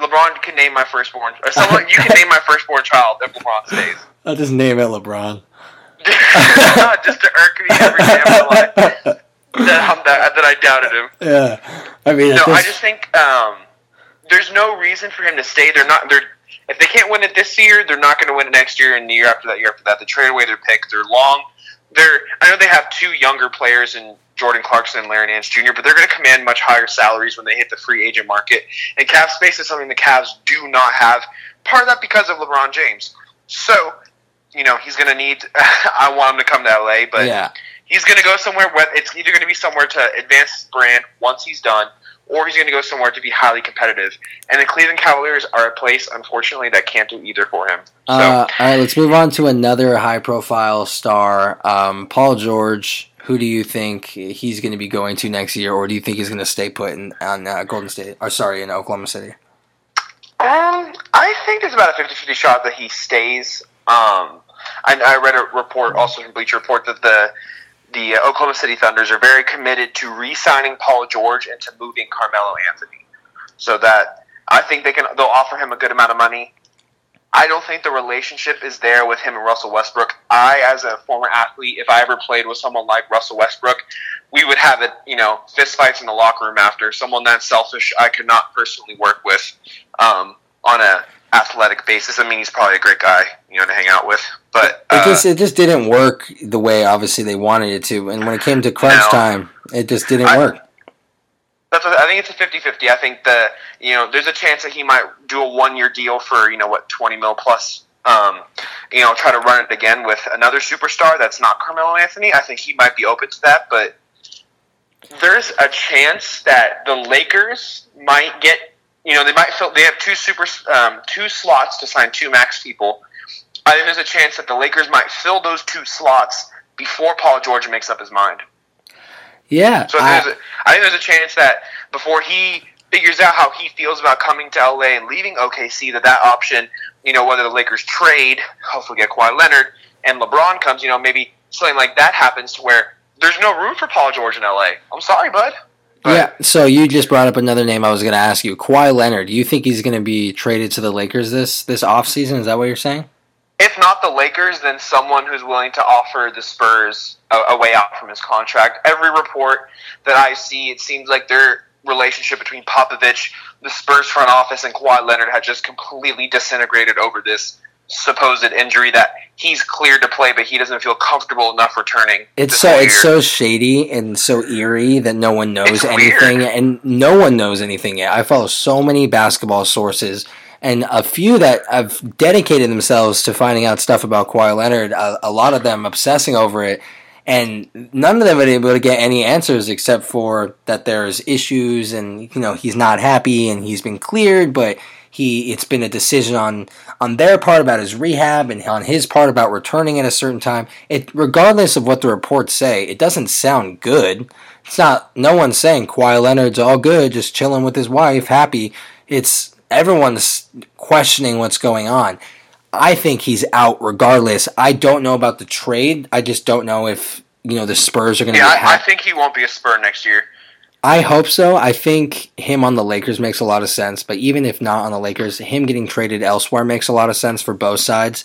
LeBron can name my firstborn. Or someone you can name my firstborn child if LeBron stays. [laughs] I'll just name it LeBron. [laughs] just to irk me every day of my life. [laughs] that, um, that, that I doubted him. Yeah, I mean, No, at I just think um, there's no reason for him to stay. They're not. They're if they can't win it this year, they're not going to win it next year and the year after that. Year after that, they trade away their pick. They're long. They're. I know they have two younger players in Jordan Clarkson and Larry Nance Jr., but they're going to command much higher salaries when they hit the free agent market. And cap space is something the Cavs do not have. Part of that because of LeBron James. So, you know, he's going to need. [laughs] I want him to come to LA, but yeah, he's going to go somewhere. Where it's either going to be somewhere to advance his brand once he's done, or he's going to go somewhere to be highly competitive. And the Cleveland Cavaliers are a place, unfortunately, that can't do either for him. So Uh, all right, let's move on to another high-profile star, um, Paul George. Who do you think he's going to be going to next year, or do you think he's going to stay put in on uh, Golden State? Or sorry, in Oklahoma City? Um, I think there's about a 50-50 shot that he stays. Um, I, I read a report also from Bleacher Report that the the uh, Oklahoma City Thunders are very committed to re-signing Paul George and to moving Carmelo Anthony. So that I think they can they'll offer him a good amount of money. I don't think the relationship is there with him and Russell Westbrook. I, as a former athlete, if I ever played with someone like Russell Westbrook, we would have it, you know, fist fights in the locker room after. Someone that selfish, I could not personally work with um, on a athletic basis. I mean, he's probably a great guy, you know, to hang out with. But It uh, just it just didn't work the way obviously they wanted it to, and when it came to crunch No. time, it just didn't I- work. That's what, I think it's a 50-50. I think that you know there's a chance that he might do a one year deal for you know what 20 mil plus. Um, you know, try to run it again with another superstar that's not Carmelo Anthony. I think he might be open to that, but there's a chance that the Lakers might get. You know, they might fill. They have two super um, two slots to sign two max people. I think there's a chance that the Lakers might fill those two slots before Paul George makes up his mind. Yeah, So I- there's a, I think there's a chance that before he figures out how he feels about coming to LA and leaving OKC, that that option, you know, whether the Lakers trade, hopefully get Kawhi Leonard, and LeBron comes, you know, maybe something like that happens to where there's no room for Paul George in LA. I'm sorry, bud. But yeah. So you just brought up another name I was going to ask you, Kawhi Leonard. Do you think he's going to be traded to the Lakers this this offseason? Is that what you're saying? If not the Lakers, then someone who's willing to offer the Spurs a, a way out from his contract. Every report that I see, it seems like their relationship between Popovich, the Spurs front office, and Kawhi Leonard had just completely disintegrated over this supposed injury that he's cleared to play, but he doesn't feel comfortable enough returning. It's so whole it's so shady and so eerie that no one knows It's anything, weird. and no one knows anything yet. I follow so many basketball sources, and a few that have dedicated themselves to finding out stuff about Kawhi Leonard. A, a lot of them obsessing over it, and none of them are able to get any answers except for that there's issues, and you know he's not happy, and he's been cleared, but he it's been a decision on on their part about his rehab and on his part about returning at a certain time. It regardless of what the reports say, it doesn't sound good. It's not no one's saying Kawhi Leonard's all good, just chilling with his wife, happy. It's everyone's questioning what's going on. I think he's out regardless. I don't know about the trade. I just don't know if you know the Spurs are going to Yeah, I, I think he won't be a Spur next year. I hope so. I think him on the Lakers makes a lot of sense, but even if not on the Lakers, him getting traded elsewhere makes a lot of sense for both sides.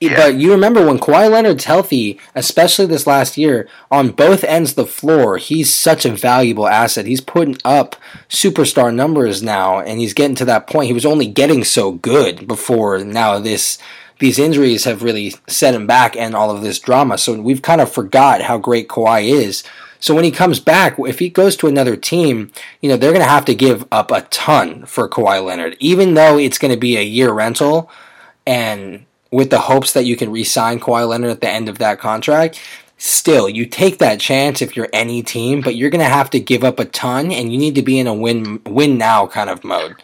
Yeah. But you remember when Kawhi Leonard's healthy, especially this last year, on both ends of the floor, he's such a valuable asset. He's putting up superstar numbers now, and he's getting to that point. He was only getting so good before now this these injuries have really set him back and all of this drama. So we've kind of forgot how great Kawhi is. So when he comes back, if he goes to another team, you know, they're going to have to give up a ton for Kawhi Leonard, even though it's going to be a year rental and with the hopes that you can re-sign Kawhi Leonard at the end of that contract. Still, you take that chance if you're any team, but you're going to have to give up a ton and you need to be in a win win now kind of mode.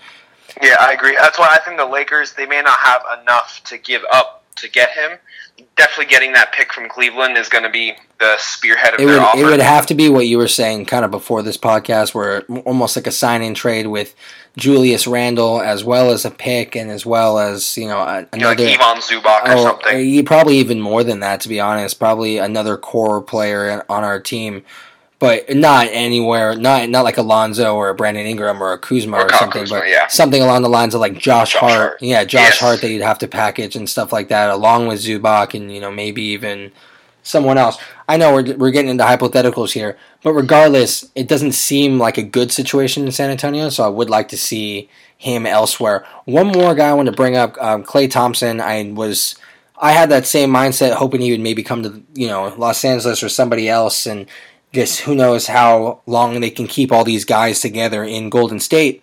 Yeah, I agree. That's why I think the Lakers they may not have enough to give up to get him. Definitely getting that pick from Cleveland is going to be the spearhead of It would offer. it would have to be what you were saying kind of before this podcast, where almost like a sign in trade with Julius Randle as well as a pick and as well as you know a- like another. Ivan Zubac or Oh, something. you probably even more than that, to be honest. Probably another core player on our team, but not anywhere, not not like Alonzo or Brandon Ingram or a Kuzma Or or, something, Kuzma, but yeah. something along the lines of like Josh, Josh Hart. Hart. Yeah, Josh Yes. Hart that you'd have to package and stuff like that, along with Zubac and you know maybe even someone else. I know we're, we're getting into hypotheticals here, but regardless, it doesn't seem like a good situation in San Antonio, so I would like to see him elsewhere. One more guy I want to bring up, um, Klay Thompson. I was I had that same mindset, hoping he would maybe come to you know Los Angeles or somebody else, and just who knows how long they can keep all these guys together in Golden State.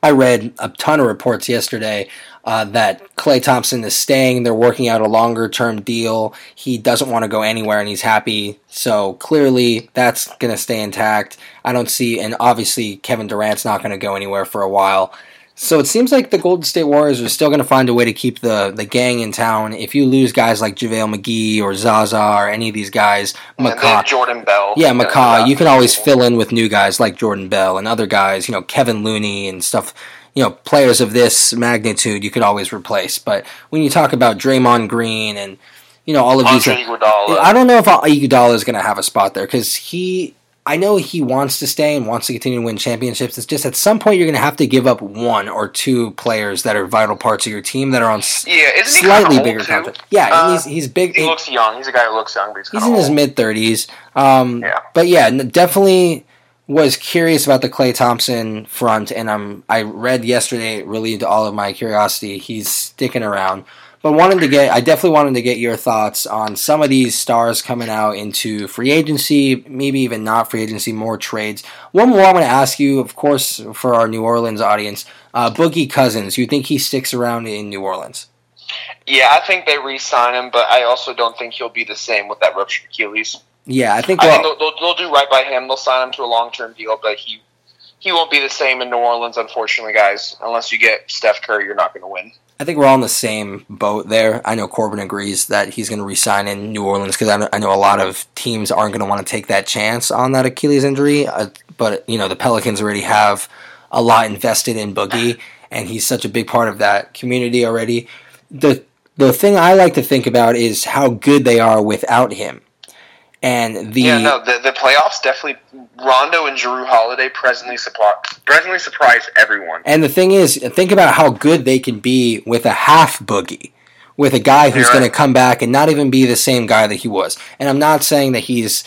I read a ton of reports yesterday uh, that Klay Thompson is staying. They're working out a longer term deal. He doesn't want to go anywhere and he's happy. So clearly that's going to stay intact. I don't see, and obviously Kevin Durant's not going to go anywhere for a while. So it seems like the Golden State Warriors are still going to find a way to keep the, the gang in town. If you lose guys like JaVale McGee or Zaza or any of these guys, McCaw, Jordan Bell. Yeah, McCaw, you can always fill in with new guys like Jordan Bell and other guys, you know, Kevin Looney and stuff. You know, players of this magnitude you could always replace. But when you talk about Draymond Green and you know all of Andre these, Iguodala. I don't know if Iguodala is going to have a spot there because he I know he wants to stay and wants to continue to win championships. It's just at some point you're going to have to give up one or two players that are vital parts of your team that are on yeah, slightly bigger contracts. Yeah, uh, he's he's big. He looks young. He's a guy who looks young, but he's, he's in his mid thirties. Um, yeah, but yeah, definitely was curious about the Klay Thompson front, and I'm I read yesterday relieved all of my curiosity. He's sticking around. But wanted to get, I definitely wanted to get your thoughts on some of these stars coming out into free agency, maybe even not free agency, more trades. One more I want to ask you, of course, for our New Orleans audience, uh, Boogie Cousins. You think he sticks around in New Orleans? Yeah, I think they re-sign him, but I also don't think he'll be the same with that ruptured Achilles. Yeah, I think. Well, I think they'll, they'll, they'll do right by him. They'll sign him to a long-term deal, but he he won't be the same in New Orleans, unfortunately, guys. Unless you get Steph Curry, you're not going to win. I think we're all in the same boat there. I know Corbin agrees that he's going to resign in New Orleans because I know a lot of teams aren't going to want to take that chance on that Achilles injury. Uh, but you know the Pelicans already have a lot invested in Boogie, [laughs] and he's such a big part of that community already. the The thing I like to think about is how good they are without him. And the yeah, no, the, the playoffs definitely Rondo and Jrue Holiday presently surprise presently surprise everyone. And the thing is, think about how good they can be with a half boogie, with a guy who's right. going to come back and not even be the same guy that he was. And I'm not saying that he's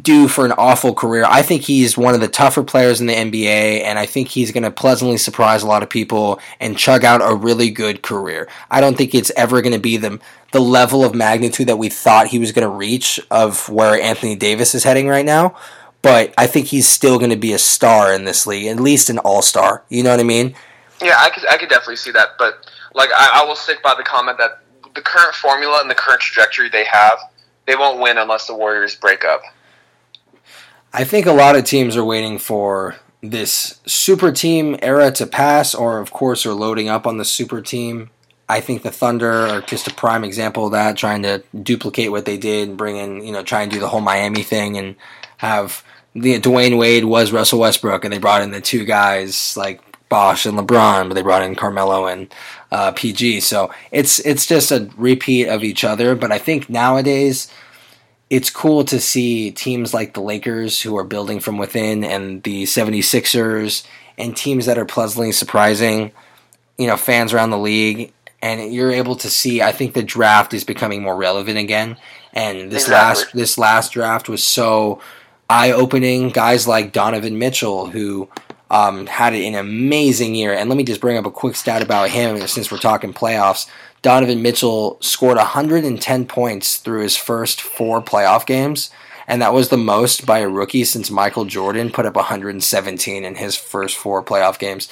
due for an awful career. I think he's one of the tougher players in the NBA, and I think he's going to pleasantly surprise a lot of people and chug out a really good career. I don't think it's ever going to be the the level of magnitude that we thought he was going to reach of where Anthony Davis is heading right now. But I think he's still going to be a star in this league, at least an all star. You know what I mean? Yeah, I could, I could definitely see that. But like, I, I will stick by the comment that the current formula and the current trajectory they have, they won't win unless the Warriors break up. I think a lot of teams are waiting for this super team era to pass, or of course, are loading up on the super team. I think the Thunder are just a prime example of that, trying to duplicate what they did and bring in, you know, try and do the whole Miami thing and have the Dwyane Wade was Russell Westbrook, and they brought in the two guys like Bosh and LeBron, but they brought in Carmelo and uh, PG. So it's it's just a repeat of each other. But I think nowadays it's cool to see teams like the Lakers who are building from within and the 76ers and teams that are pleasantly surprising, you know, fans around the league. And you're able to see, I think the draft is becoming more relevant again. And this exactly. last this last draft was so eye opening. Guys like Donovan Mitchell, who um, had an amazing year. And let me just bring up a quick stat about him since we're talking playoffs. Donovan Mitchell scored 110 points through his first four playoff games, and that was the most by a rookie since Michael Jordan put up 117 in his first four playoff games.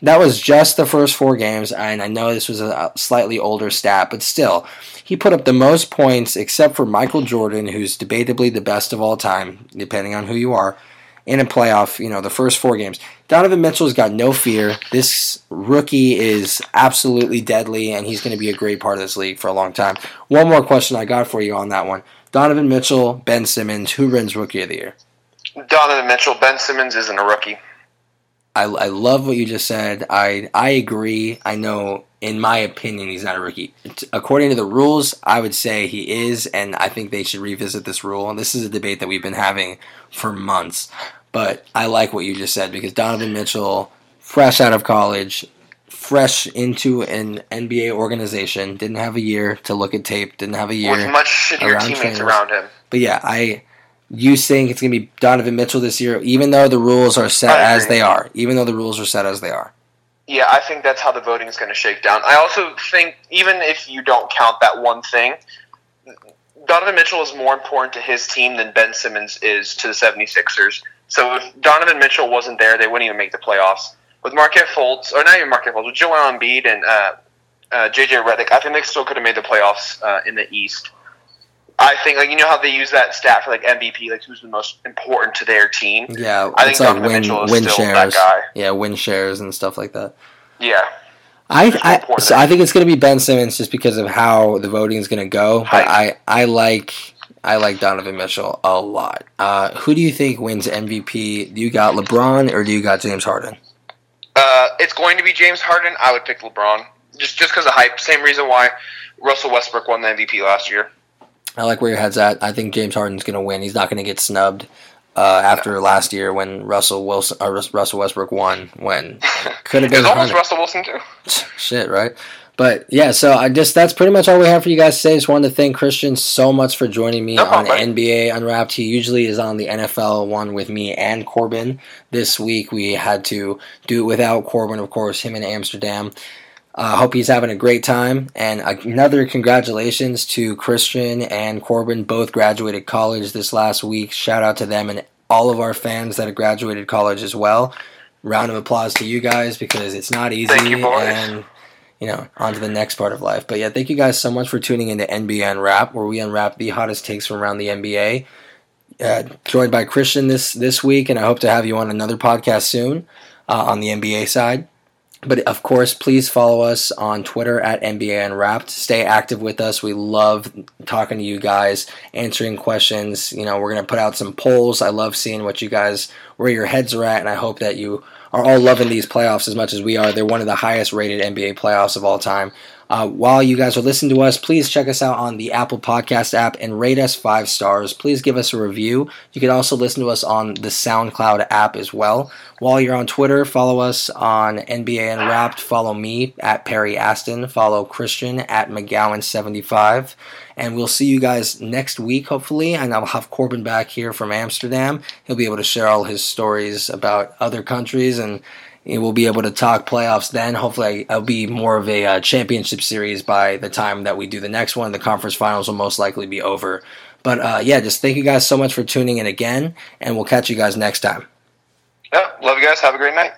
That was just the first four games, and I know this was a slightly older stat, but still, he put up the most points except for Michael Jordan, who's debatably the best of all time, depending on who you are in a playoff, you know, the first four games. Donovan Mitchell's got no fear. This rookie is absolutely deadly, and he's going to be a great part of this league for a long time. One more question I got for you on that one Donovan Mitchell, Ben Simmons, who wins Rookie of the Year? Donovan Mitchell. Ben Simmons isn't a rookie. I, I love what you just said. I I agree. I know, in my opinion, he's not a rookie. According to the rules, I would say he is, and I think they should revisit this rule. And this is a debate that we've been having for months. But I like what you just said because Donovan Mitchell, fresh out of college, fresh into an NBA organization, didn't have a year to look at tape, didn't have a year with much shittier around teammates trainers. around him. But yeah, I you think it's gonna be Donovan Mitchell this year, even though the rules are set as they are. Even though the rules are set as they are. Yeah, I think that's how the voting is going to shake down. I also think, even if you don't count that one thing, Donovan Mitchell is more important to his team than Ben Simmons is to the 76ers. So if Donovan Mitchell wasn't there, they wouldn't even make the playoffs. With Markelle Fultz, or not even Markelle Fultz, with Joel Embiid and uh, uh, JJ Redick, I think they still could have made the playoffs uh, in the East. I think, like you know how they use that stat for like MVP, like who's the most important to their team. Yeah, I it's think like Donovan win Mitchell is win still that shares. guy. Yeah, win shares and stuff like that. Yeah, I I, so. I think it's going to be Ben Simmons just because of how the voting is going to go. But I I like I like Donovan Mitchell a lot. Uh, who do you think wins MVP? Do you got LeBron or do you got James Harden? Uh, it's going to be James Harden. I would pick LeBron just just because of hype. Same reason why Russell Westbrook won the MVP last year. I like where your head's at. I think James Harden's going to win. He's not going to get snubbed uh, after last year when Russell Wilson or Russell Westbrook won. When [laughs] could have been almost Russell Wilson too. [laughs] shit, right? But yeah, so I just that's pretty much all we have for you guys today. Just wanted to thank Kristian so much for joining me No on problem, NBA Unwrapped. He usually is on the NFL one with me and Corbin. This week we had to do it without Corbin, of course, him in Amsterdam. I uh, hope he's having a great time. And another congratulations to Kristian and Corbin, both graduated college this last week. Shout out to them and all of our fans that have graduated college as well. Round of applause to you guys because it's not easy. Thank you, boys. And you know, on to the next part of life. But yeah, thank you guys so much for tuning into NBA Unwrap, where we unwrap the hottest takes from around the NBA. Uh, joined by Kristian this this week, and I hope to have you on another podcast soon uh, on the NBA side. But of course, please follow us on Twitter at NBA Unwrapped. Stay active with us. We love talking to you guys, answering questions. You know, we're gonna put out some polls. I love seeing what you guys, where your heads are at, and I hope that you are all loving these playoffs as much as we are. They're one of the highest rated NBA playoffs of all time. Uh, while you guys are listening to us, please check us out on the Apple Podcast app and rate us five stars. Please give us a review. You can also listen to us on the SoundCloud app as well. While you're on Twitter, follow us on NBA Unwrapped. Follow me at Perry Aston. Follow Kristian at Megowan75. And we'll see you guys next week, hopefully. And I'll have Corbin back here from Amsterdam. He'll be able to share all his stories about other countries and we'll be able to talk playoffs then. Hopefully, it'll be more of a uh, championship series by the time that we do the next one. The conference finals will most likely be over. But uh, yeah, just thank you guys so much for tuning in again, and we'll catch you guys next time. Yep. Love you guys. Have a great night.